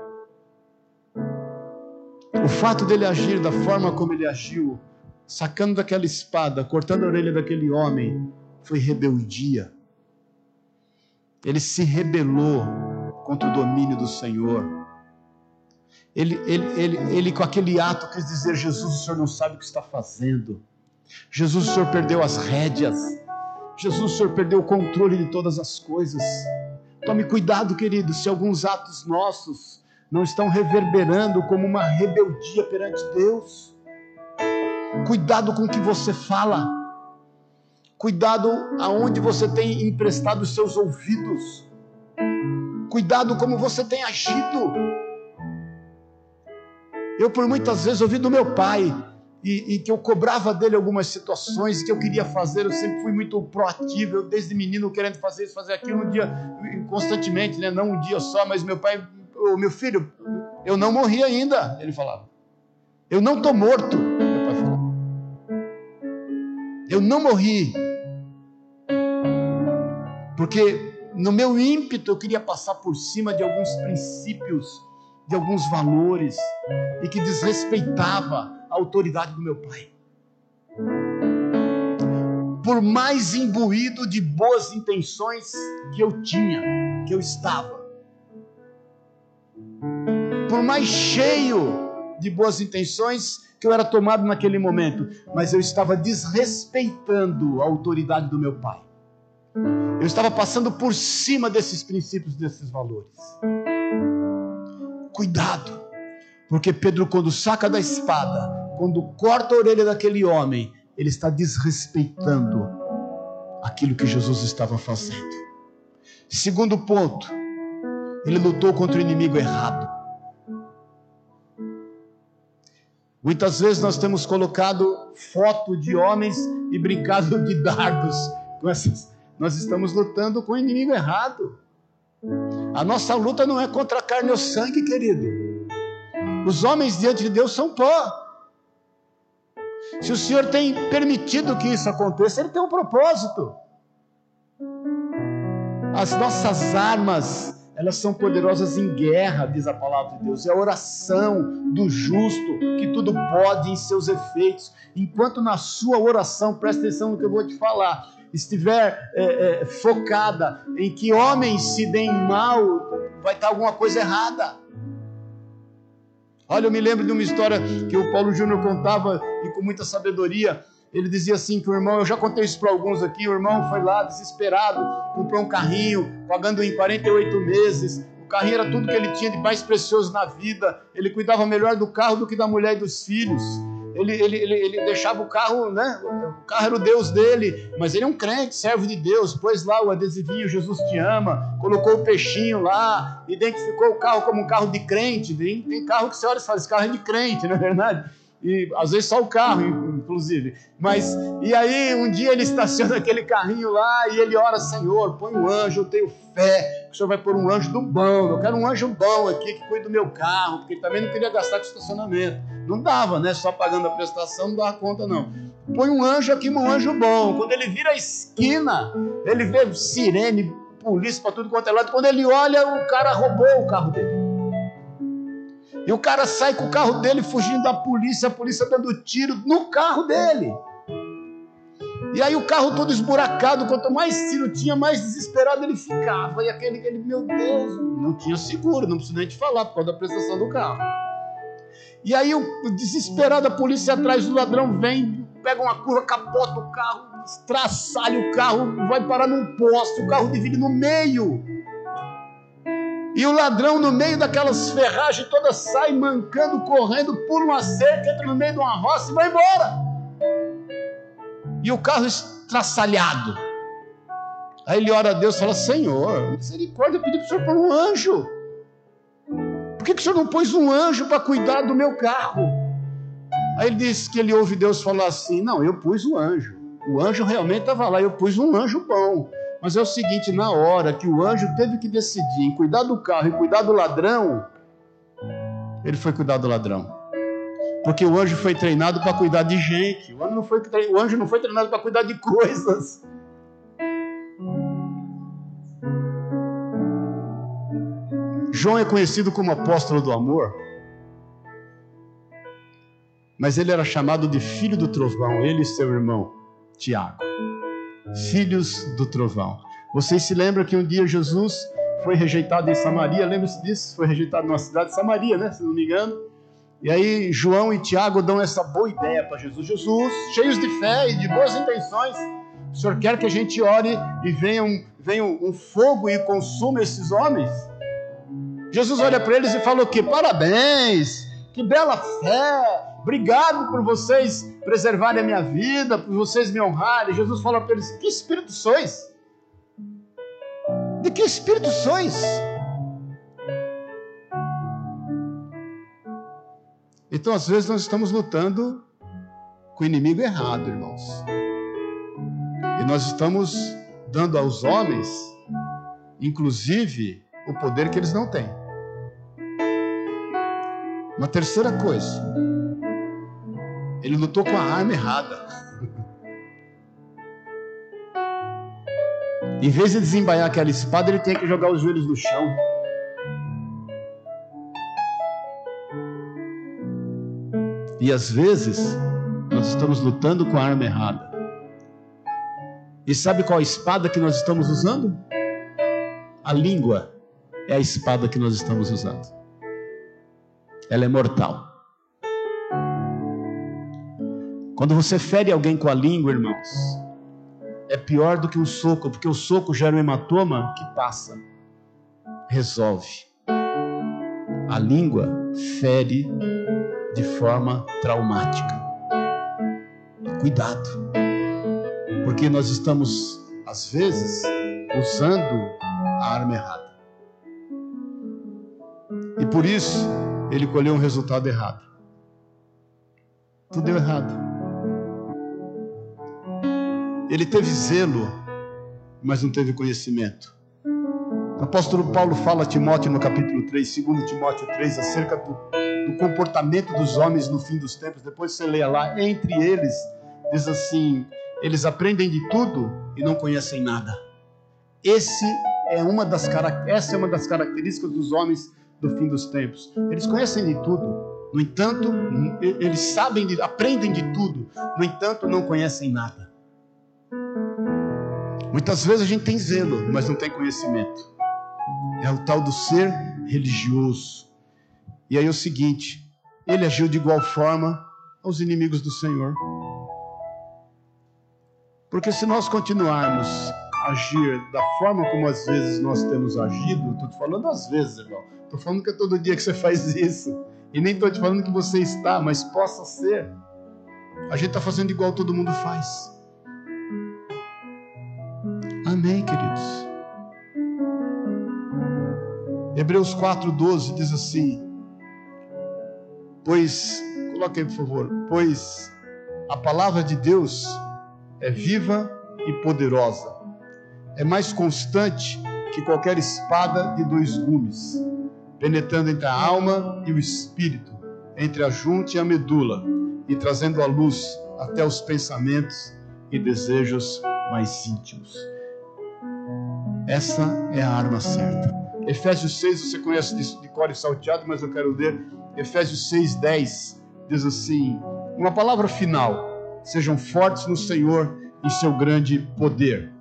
O fato dele agir da forma como ele agiu, sacando daquela espada, cortando a orelha daquele homem, foi rebeldia. Ele se rebelou contra o domínio do Senhor ele, ele, ele, ele com aquele ato quis dizer: Jesus, o Senhor não sabe o que está fazendo. Jesus, o Senhor perdeu as rédeas. Jesus, o Senhor perdeu o controle de todas as coisas. Tome cuidado, querido, se alguns atos nossos não estão reverberando como uma rebeldia perante Deus. Cuidado com o que você fala. Cuidado aonde você tem emprestado os seus ouvidos. Cuidado como você tem agido. Eu, por muitas vezes, ouvi do meu pai, e, e, que eu cobrava dele algumas situações que eu queria fazer, eu sempre fui muito proativo, eu desde menino querendo fazer isso, fazer aquilo, um dia, constantemente, né? não um dia só, mas meu pai, o meu filho, eu não morri ainda, ele falava. Eu não estou morto, meu pai falava. Eu não morri. Porque no meu ímpeto eu queria passar por cima de alguns princípios de alguns valores e que desrespeitava a autoridade do meu pai. Por mais imbuído de boas intenções que eu tinha, que eu estava, por mais cheio de boas intenções que eu era tomado naquele momento, mas eu estava desrespeitando a autoridade do meu pai. Eu estava passando por cima desses princípios, desses valores. Cuidado, porque Pedro, quando saca da espada, quando corta a orelha daquele homem, ele está desrespeitando aquilo que Jesus estava fazendo. Segundo ponto, ele lutou contra o inimigo errado. Muitas vezes nós temos colocado foto de homens e brincado de dardos com essas. Nós estamos lutando com o inimigo errado. A nossa luta não é contra a carne ou sangue, querido. Os homens diante de Deus são pó. Se o Senhor tem permitido que isso aconteça, Ele tem um propósito. As nossas armas, elas são poderosas em guerra, diz a palavra de Deus. É a oração do justo que tudo pode em seus efeitos. Enquanto na sua oração, presta atenção no que eu vou te falar, estiver é, é, focada em que homens se deem mal, vai estar alguma coisa errada. Olha, eu me lembro de uma história que o Paulo Júnior contava e com muita sabedoria. Ele dizia assim que o irmão, eu já contei isso para alguns aqui, o irmão foi lá desesperado, comprou um carrinho, pagando em 48 meses. O carrinho era tudo que ele tinha de mais precioso na vida. Ele cuidava melhor do carro do que da mulher e dos filhos ele, ele, ele, ele, deixava o carro, né? O carro era o Deus dele, mas ele é um crente, servo de Deus. Pôs lá o adesivinho Jesus te ama, colocou o peixinho lá, identificou o carro como um carro de crente. Tem, tem carro que você olha e fala: esse carro é de crente, não é verdade? e às vezes só o carro, inclusive. Mas e aí um dia ele estaciona aquele carrinho lá e ele ora, Senhor, põe um anjo, eu tenho fé, que o Senhor vai pôr um anjo do bom, eu quero um anjo bom aqui que cuide do meu carro, porque ele também não queria gastar com estacionamento. Não dava, né? Só pagando a prestação não dava conta não. Põe um anjo aqui, um anjo bom. Quando ele vira a esquina, ele vê sirene, polícia para tudo quanto é lado. Quando ele olha, o cara roubou o carro dele. E o cara sai com o carro dele fugindo da polícia, a polícia dando tiro no carro dele. E aí o carro todo esburacado, quanto mais tiro tinha, mais desesperado ele ficava. E aquele, aquele meu Deus, não tinha seguro, não preciso nem te falar, por causa da prestação do carro. E aí o desesperado, a polícia atrás do ladrão vem, pega uma curva, capota o carro, estraçalha o carro, vai parar num poste, o carro divide no meio. E o ladrão, no meio daquelas ferragens todas, sai mancando, correndo, pula uma cerca, entra no meio de uma roça e vai embora. E o carro estraçalhado. Aí ele ora a Deus e fala: Senhor, misericórdia, eu pedi para o Senhor pôr um anjo. Que, que o Senhor não pôs um anjo para cuidar do meu carro? Aí ele disse que ele ouve Deus falar assim: Não, eu pus um anjo. O anjo realmente estava lá, eu pus um anjo bom. Mas é o seguinte: na hora que o anjo teve que decidir em cuidar do carro e cuidar do ladrão, ele foi cuidar do ladrão. Porque o anjo foi treinado para cuidar de gente. O anjo não foi treinado para cuidar de coisas. João é conhecido como apóstolo do amor, mas ele era chamado de filho do trovão, ele e seu irmão Tiago filhos do trovão. Vocês se lembram que um dia Jesus foi rejeitado em Samaria? Lembra-se disso? Foi rejeitado numa cidade de Samaria, né? Se não me engano. E aí João e Tiago dão essa boa ideia para Jesus. Jesus, cheios de fé e de boas intenções, o Senhor quer que a gente ore e venha um, venha um fogo e consuma esses homens? Jesus olha para eles e fala o quê? Parabéns! Que bela fé! Obrigado por vocês preservarem a minha vida, por vocês me honrarem. Jesus fala para eles: Que espírito sois? De que espírito sois? Então, às vezes, nós estamos lutando com o inimigo errado, irmãos. E nós estamos dando aos homens, inclusive, o poder que eles não têm. Uma terceira coisa, ele lutou com a arma errada. Em vez de desembaiar aquela espada, ele tem que jogar os joelhos no chão. E às vezes, nós estamos lutando com a arma errada. E sabe qual a espada que nós estamos usando? A língua é a espada que nós estamos usando. Ela é mortal. Quando você fere alguém com a língua, irmãos, é pior do que um soco, porque o soco gera um hematoma que passa, resolve. A língua fere de forma traumática. Cuidado, porque nós estamos, às vezes, usando a arma errada. E por isso, ele colheu um resultado errado. Tudo deu errado. Ele teve zelo, mas não teve conhecimento. O apóstolo Paulo fala a Timóteo no capítulo 3, 2 Timóteo 3, acerca do, do comportamento dos homens no fim dos tempos. Depois você leia lá, entre eles, diz assim: eles aprendem de tudo e não conhecem nada. Esse é uma das, essa é uma das características dos homens do fim dos tempos. Eles conhecem de tudo, no entanto, eles sabem, de, aprendem de tudo, no entanto, não conhecem nada. Muitas vezes a gente tem zelo, mas não tem conhecimento. É o tal do ser religioso. E aí é o seguinte: ele agiu de igual forma aos inimigos do Senhor. Porque se nós continuarmos agir da forma como às vezes nós temos agido, estou te falando às vezes, irmão. Estou falando que é todo dia que você faz isso. E nem estou te falando que você está, mas possa ser. A gente está fazendo igual todo mundo faz. Amém, queridos. Hebreus 4,12 diz assim: Pois, coloque aí por favor, pois a palavra de Deus é viva e poderosa, é mais constante que qualquer espada de dois gumes, penetrando entre a alma e o espírito, entre a junta e a medula, e trazendo a luz até os pensamentos e desejos mais íntimos. Essa é a arma certa. Efésios 6, você conhece de, de cor e salteado, mas eu quero ler. Efésios 6, 10 diz assim: Uma palavra final. Sejam fortes no Senhor e seu grande poder.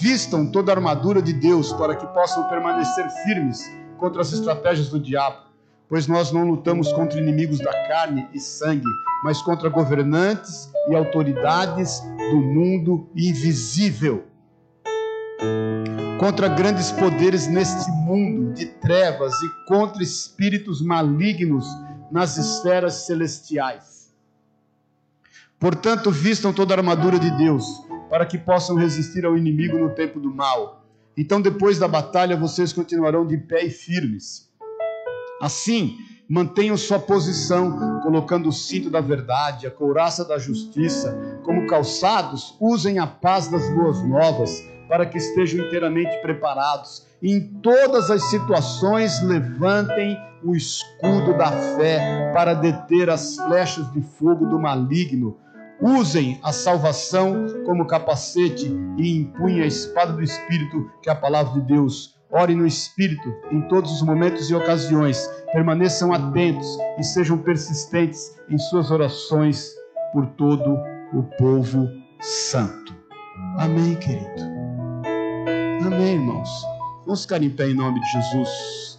Vistam toda a armadura de Deus para que possam permanecer firmes contra as estratégias do diabo, pois nós não lutamos contra inimigos da carne e sangue, mas contra governantes e autoridades do mundo invisível contra grandes poderes neste mundo de trevas e contra espíritos malignos nas esferas celestiais. Portanto, vistam toda a armadura de Deus, para que possam resistir ao inimigo no tempo do mal. Então, depois da batalha, vocês continuarão de pé e firmes. Assim, mantenham sua posição, colocando o cinto da verdade, a couraça da justiça, como calçados, usem a paz das boas novas para que estejam inteiramente preparados. Em todas as situações, levantem o escudo da fé para deter as flechas de fogo do maligno. Usem a salvação como capacete e empunhem a espada do Espírito, que é a palavra de Deus. Orem no Espírito em todos os momentos e ocasiões. Permaneçam atentos e sejam persistentes em suas orações por todo o povo santo. Amém, querido. Amém, irmãos. Vamos ficar em pé em nome de Jesus.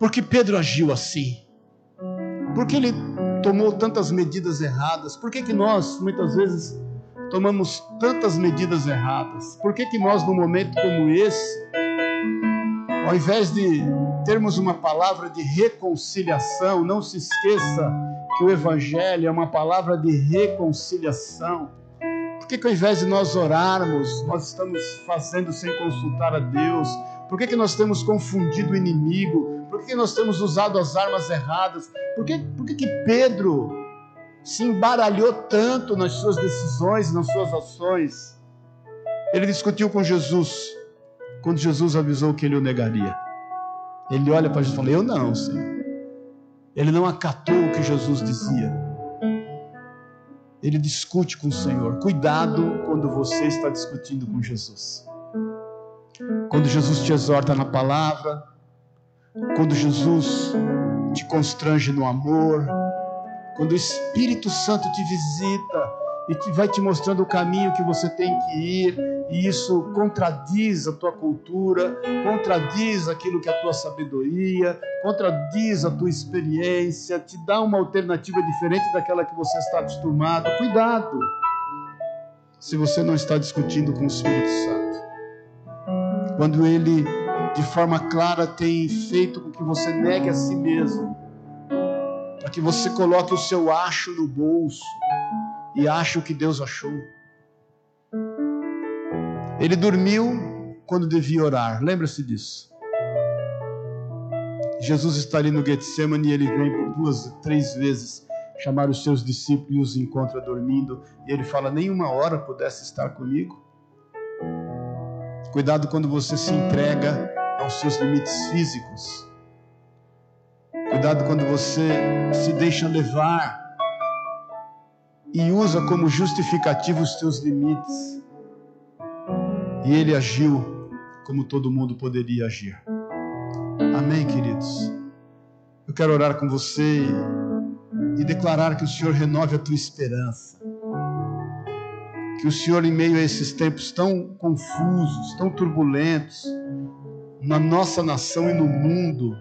Por que Pedro agiu assim? Por que ele tomou tantas medidas erradas? Por que, que nós, muitas vezes, tomamos tantas medidas erradas? Por que, que nós, num momento como esse, ao invés de termos uma palavra de reconciliação, não se esqueça que o Evangelho é uma palavra de reconciliação. Por que, que ao invés de nós orarmos, nós estamos fazendo sem consultar a Deus? Por que, que nós temos confundido o inimigo? Por que, nós temos usado as armas erradas? Por que, por que, que Pedro se embaralhou tanto nas suas decisões, nas suas ações? Ele discutiu com Jesus, quando Jesus avisou que ele o negaria. Ele olha para Jesus e fala: Eu não, Senhor. Ele não acatou o que Jesus dizia. Ele discute com o Senhor. Cuidado quando você está discutindo com Jesus. Quando Jesus te exorta na palavra, quando Jesus te constrange no amor, quando o Espírito Santo te visita e te, vai te mostrando o caminho que você tem que ir, e isso contradiz a tua cultura, contradiz aquilo que é a tua sabedoria, contradiz a tua experiência, te dá uma alternativa diferente daquela que você está acostumado. Cuidado! Se você não está discutindo com o Espírito Santo. Quando ele, de forma clara, tem feito com que você negue a si mesmo, para que você coloque o seu acho no bolso e ache o que Deus achou. Ele dormiu quando devia orar, lembra-se disso. Jesus está ali no Getsemane e ele vem duas, três vezes chamar os seus discípulos e os encontra dormindo. E ele fala: Nenhuma hora pudesse estar comigo. Cuidado quando você se entrega aos seus limites físicos. Cuidado quando você se deixa levar e usa como justificativo os teus limites. E ele agiu como todo mundo poderia agir. Amém, queridos? Eu quero orar com você e declarar que o Senhor renove a tua esperança. Que o Senhor, em meio a esses tempos tão confusos, tão turbulentos, na nossa nação e no mundo,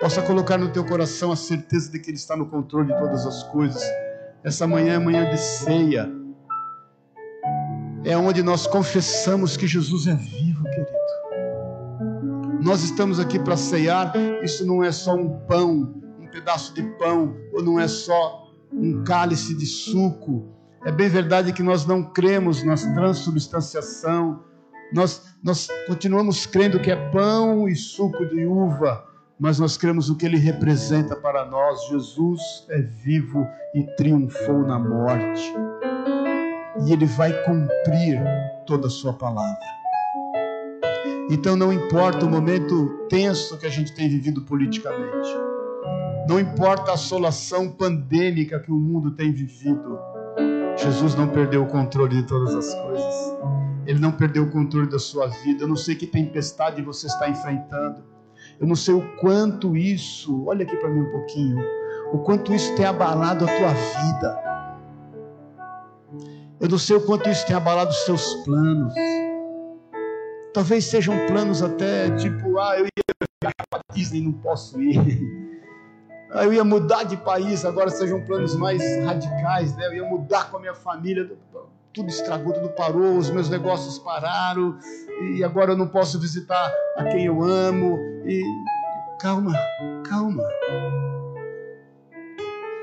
possa colocar no teu coração a certeza de que Ele está no controle de todas as coisas. Essa manhã é manhã de ceia é onde nós confessamos que Jesus é vivo, querido. Nós estamos aqui para ceiar, isso não é só um pão, um pedaço de pão, ou não é só um cálice de suco. É bem verdade que nós não cremos na transubstanciação, nós, nós continuamos crendo que é pão e suco de uva, mas nós cremos o que ele representa para nós. Jesus é vivo e triunfou na morte e Ele vai cumprir toda a Sua palavra. Então não importa o momento tenso que a gente tem vivido politicamente, não importa a assolação pandêmica que o mundo tem vivido, Jesus não perdeu o controle de todas as coisas. Ele não perdeu o controle da sua vida. Eu não sei que tempestade você está enfrentando. Eu não sei o quanto isso, olha aqui para mim um pouquinho, o quanto isso tem abalado a tua vida. Eu não sei o quanto isso tem abalado os seus planos. Talvez sejam planos até tipo, ah, eu ia viajar para Disney, não posso ir. Ah, eu ia mudar de país, agora sejam planos mais radicais, né? Eu ia mudar com a minha família, tudo estragou, tudo parou, os meus negócios pararam, e agora eu não posso visitar a quem eu amo. E calma, calma.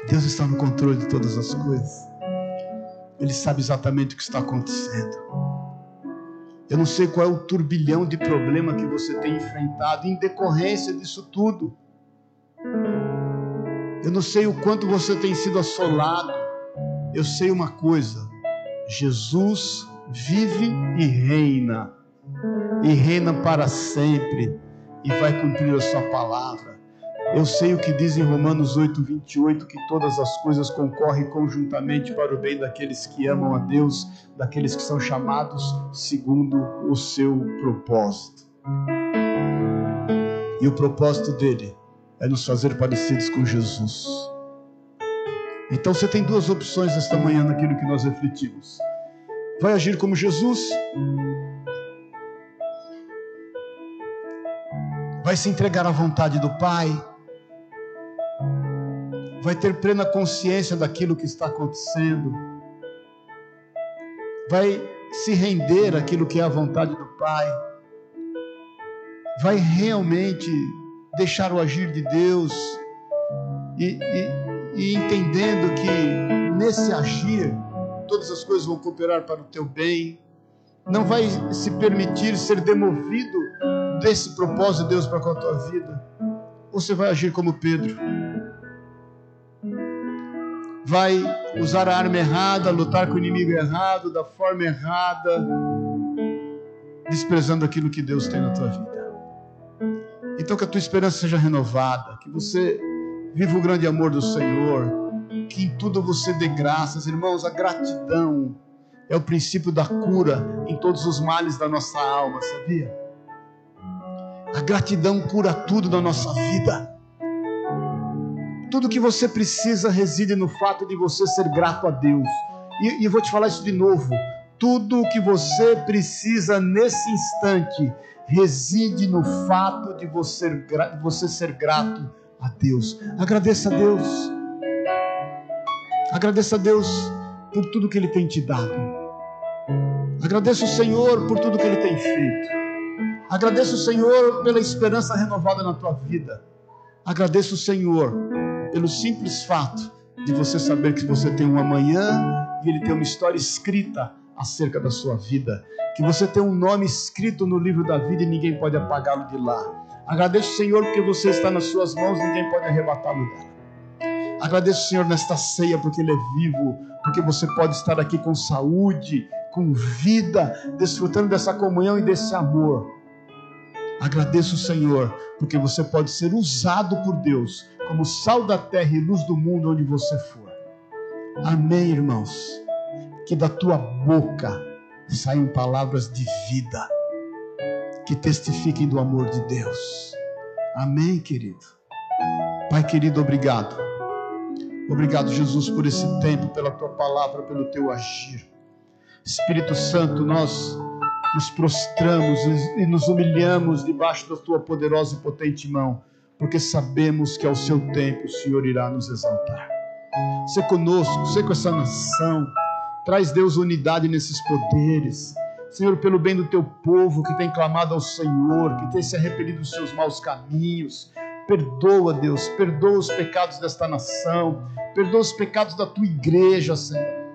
Deus está no controle de todas as coisas. Ele sabe exatamente o que está acontecendo. Eu não sei qual é o turbilhão de problema que você tem enfrentado em decorrência disso tudo. Eu não sei o quanto você tem sido assolado. Eu sei uma coisa: Jesus vive e reina, e reina para sempre, e vai cumprir a sua palavra. Eu sei o que diz em Romanos 8, 28, que todas as coisas concorrem conjuntamente para o bem daqueles que amam a Deus, daqueles que são chamados segundo o seu propósito. E o propósito dele é nos fazer parecidos com Jesus. Então você tem duas opções esta manhã naquilo que nós refletimos. Vai agir como Jesus? Vai se entregar à vontade do Pai? vai ter plena consciência daquilo que está acontecendo, vai se render àquilo que é a vontade do Pai, vai realmente deixar o agir de Deus e, e, e entendendo que nesse agir todas as coisas vão cooperar para o teu bem, não vai se permitir ser demovido desse propósito de Deus para com a tua vida? Você vai agir como Pedro? Vai usar a arma errada, lutar com o inimigo errado, da forma errada, desprezando aquilo que Deus tem na tua vida. Então que a tua esperança seja renovada, que você viva o grande amor do Senhor, que em tudo você dê graças, irmãos, a gratidão é o princípio da cura em todos os males da nossa alma, sabia? A gratidão cura tudo na nossa vida. Tudo que você precisa reside no fato de você ser grato a Deus. E, e vou te falar isso de novo. Tudo o que você precisa nesse instante reside no fato de você, de você ser grato a Deus. Agradeça a Deus. Agradeça a Deus por tudo que Ele tem te dado. Agradeça o Senhor por tudo que Ele tem feito. Agradeça o Senhor pela esperança renovada na tua vida. Agradeça o Senhor pelo simples fato de você saber que você tem um amanhã e Ele tem uma história escrita acerca da sua vida. Que você tem um nome escrito no livro da vida e ninguém pode apagá-lo de lá. Agradeço Senhor porque você está nas suas mãos, ninguém pode arrebatá-lo dela. Agradeço Senhor nesta ceia porque Ele é vivo, porque você pode estar aqui com saúde, com vida, desfrutando dessa comunhão e desse amor. Agradeço o Senhor porque você pode ser usado por Deus como sal da terra e luz do mundo onde você for. Amém, irmãos que da tua boca saiam palavras de vida que testifiquem do amor de Deus. Amém, querido. Pai querido, obrigado. Obrigado, Jesus, por esse tempo, pela tua palavra, pelo teu agir. Espírito Santo, nós nos prostramos e nos humilhamos debaixo da tua poderosa e potente mão, porque sabemos que ao seu tempo o Senhor irá nos exaltar. Ser conosco, ser com essa nação Traz, Deus, unidade nesses poderes. Senhor, pelo bem do teu povo que tem clamado ao Senhor, que tem se arrependido dos seus maus caminhos. Perdoa, Deus, perdoa os pecados desta nação, perdoa os pecados da tua igreja, Senhor.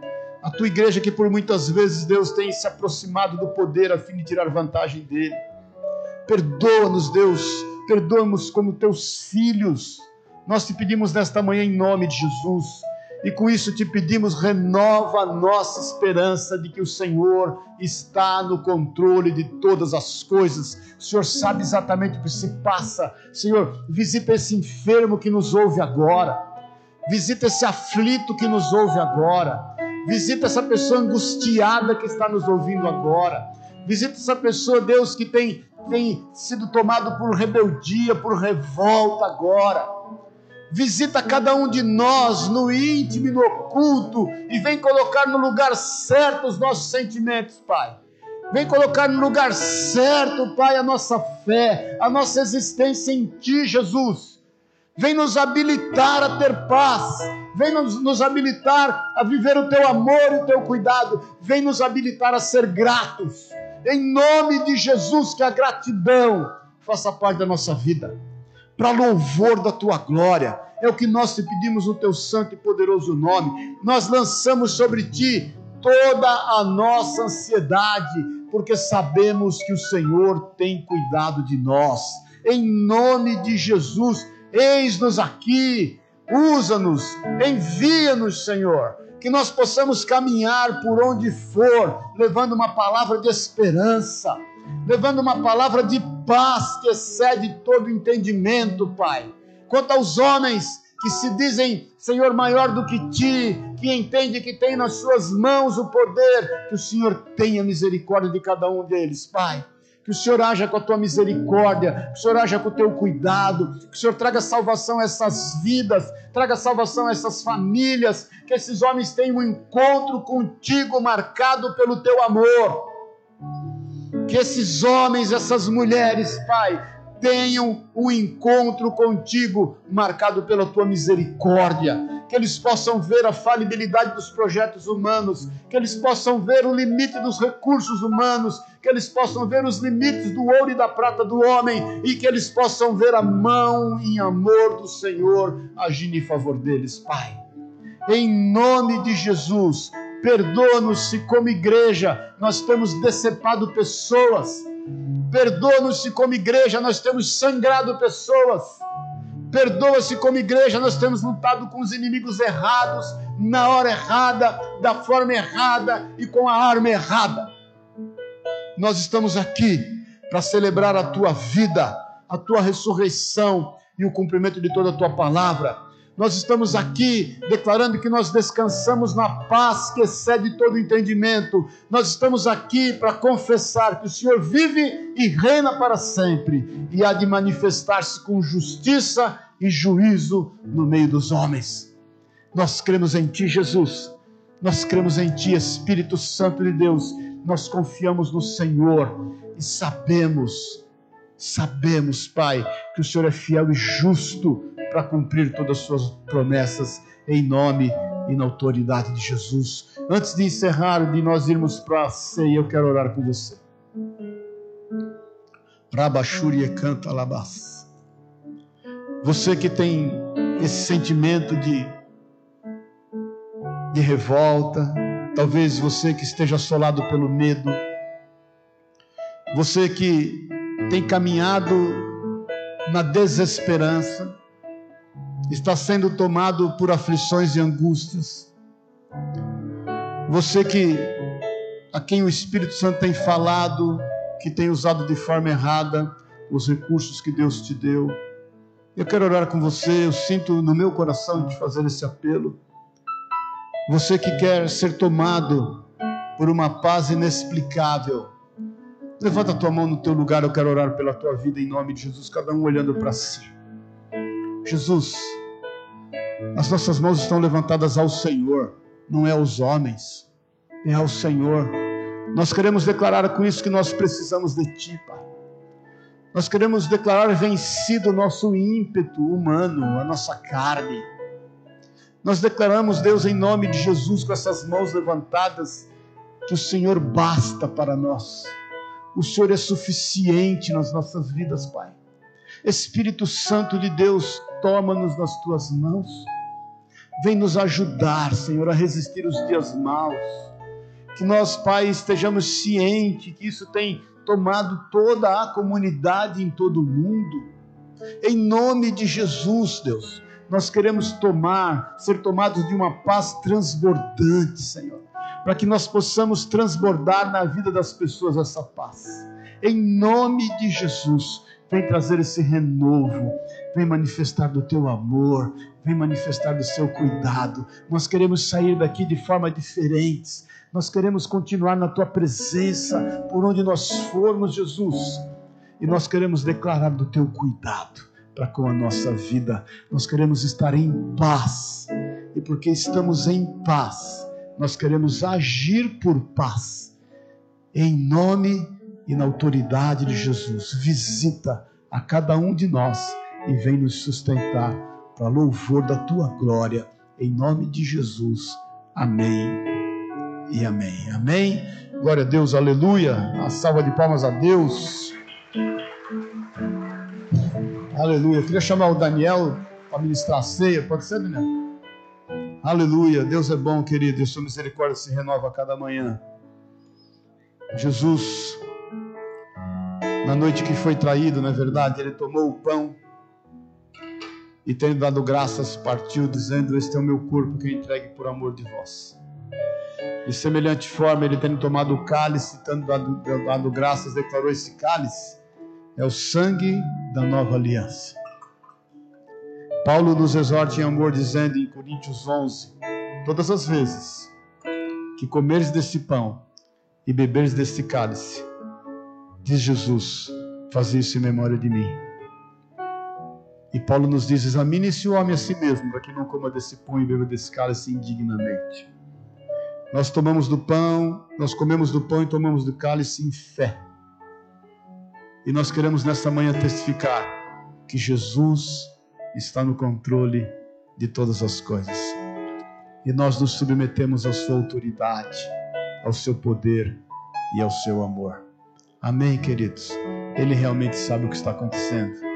A tua igreja que por muitas vezes, Deus, tem se aproximado do poder a fim de tirar vantagem dele. Perdoa-nos, Deus, perdoa-nos como teus filhos. Nós te pedimos nesta manhã em nome de Jesus e com isso te pedimos, renova a nossa esperança de que o Senhor está no controle de todas as coisas. O Senhor sabe exatamente o que se passa. Senhor, visita esse enfermo que nos ouve agora. Visita esse aflito que nos ouve agora. Visita essa pessoa angustiada que está nos ouvindo agora. Visita essa pessoa, Deus, que tem, tem sido tomado por rebeldia, por revolta agora Visita cada um de nós no íntimo e no oculto e vem colocar no lugar certo os nossos sentimentos, Pai. Vem colocar no lugar certo, Pai, a nossa fé, a nossa existência em Ti, Jesus. Vem nos habilitar a ter paz. Vem nos, nos habilitar a viver o Teu amor e o Teu cuidado. Vem nos habilitar a ser gratos. Em nome de Jesus, que a gratidão faça parte da nossa vida para louvor da tua glória. É o que nós te pedimos no teu santo e poderoso nome. Nós lançamos sobre ti toda a nossa ansiedade, porque sabemos que o Senhor tem cuidado de nós. Em nome de Jesus, eis-nos aqui, usa-nos, envia-nos, Senhor, que nós possamos caminhar por onde for, levando uma palavra de esperança levando uma palavra de paz que excede todo entendimento, Pai. Quanto aos homens que se dizem Senhor maior do que ti, que entende que tem nas suas mãos o poder, que o Senhor tenha misericórdia de cada um deles, Pai. Que o Senhor haja com a tua misericórdia, que o Senhor haja com o teu cuidado, que o Senhor traga salvação a essas vidas, traga salvação a essas famílias, que esses homens tenham um encontro contigo marcado pelo teu amor que esses homens, essas mulheres, Pai, tenham um encontro contigo marcado pela tua misericórdia, que eles possam ver a falibilidade dos projetos humanos, que eles possam ver o limite dos recursos humanos, que eles possam ver os limites do ouro e da prata do homem e que eles possam ver a mão em amor do Senhor agindo em favor deles, Pai. Em nome de Jesus, Perdoa-nos se, como igreja, nós temos decepado pessoas Perdoa-nos se, como igreja, nós temos sangrado pessoas. Perdoa se, como igreja, nós temos lutado com os inimigos errados, na hora errada, da forma errada e com a arma errada. Nós estamos aqui para celebrar a tua vida, a tua ressurreição e o cumprimento de toda a tua palavra nós estamos aqui declarando que nós descansamos na paz que excede todo entendimento. Nós estamos aqui para confessar que o Senhor vive e reina para sempre e há de manifestar-se com justiça e juízo no meio dos homens. Nós cremos em Ti, Jesus. Nós cremos em Ti, Espírito Santo de Deus. Nós confiamos no Senhor e sabemos, sabemos, Pai, que o Senhor é fiel e justo para cumprir todas as suas promessas em nome e na autoridade de Jesus. Antes de encerrar, de nós irmos para a ceia, eu quero orar com você. Rabachuri canta labas. Você que tem esse sentimento de, de revolta, talvez você que esteja assolado pelo medo, você que tem caminhado na desesperança, está sendo tomado por aflições e angústias. Você que a quem o Espírito Santo tem falado, que tem usado de forma errada os recursos que Deus te deu. Eu quero orar com você, eu sinto no meu coração de fazer esse apelo. Você que quer ser tomado por uma paz inexplicável, levanta a tua mão no teu lugar, eu quero orar pela tua vida em nome de Jesus, cada um olhando para si. Jesus, as nossas mãos estão levantadas ao Senhor, não é aos homens, é ao Senhor. Nós queremos declarar com isso que nós precisamos de Ti, Pai. Nós queremos declarar vencido o nosso ímpeto humano, a nossa carne. Nós declaramos, Deus, em nome de Jesus, com essas mãos levantadas, que o Senhor basta para nós. O Senhor é suficiente nas nossas vidas, Pai. Espírito Santo de Deus, toma-nos nas tuas mãos. Vem nos ajudar, Senhor, a resistir os dias maus. Que nós, Pai, estejamos cientes que isso tem tomado toda a comunidade em todo o mundo. Em nome de Jesus, Deus, nós queremos tomar, ser tomados de uma paz transbordante, Senhor, para que nós possamos transbordar na vida das pessoas essa paz. Em nome de Jesus, vem trazer esse renovo, vem manifestar do teu amor, vem manifestar do seu cuidado. Nós queremos sair daqui de forma diferente. Nós queremos continuar na tua presença por onde nós formos, Jesus. E nós queremos declarar do teu cuidado para com a nossa vida. Nós queremos estar em paz. E porque estamos em paz, nós queremos agir por paz. Em nome e na autoridade de Jesus. Visita a cada um de nós e vem nos sustentar para louvor da tua glória, em nome de Jesus. Amém e amém. Amém. Glória a Deus, aleluia. Uma salva de palmas a Deus. Aleluia. Eu queria chamar o Daniel para ministrar a ceia. Pode ser, Daniel? Aleluia. Deus é bom, querido. E sua misericórdia se renova a cada manhã. Jesus, na noite que foi traído, na é verdade, ele tomou o pão e tendo dado graças, partiu, dizendo: Este é o meu corpo que eu entregue por amor de vós. De semelhante forma, ele tendo tomado o cálice, tendo dado, dado graças, declarou: Esse cálice é o sangue da nova aliança. Paulo nos exorta em amor, dizendo em Coríntios 11: Todas as vezes que comeres deste pão e beberes deste cálice, diz Jesus, faz isso em memória de mim. E Paulo nos diz: examine-se o homem a si mesmo, para que não coma desse pão e beba desse cálice indignamente. Nós tomamos do pão, nós comemos do pão e tomamos do cálice em fé. E nós queremos nesta manhã testificar que Jesus está no controle de todas as coisas. E nós nos submetemos à sua autoridade, ao seu poder e ao seu amor. Amém, queridos? Ele realmente sabe o que está acontecendo.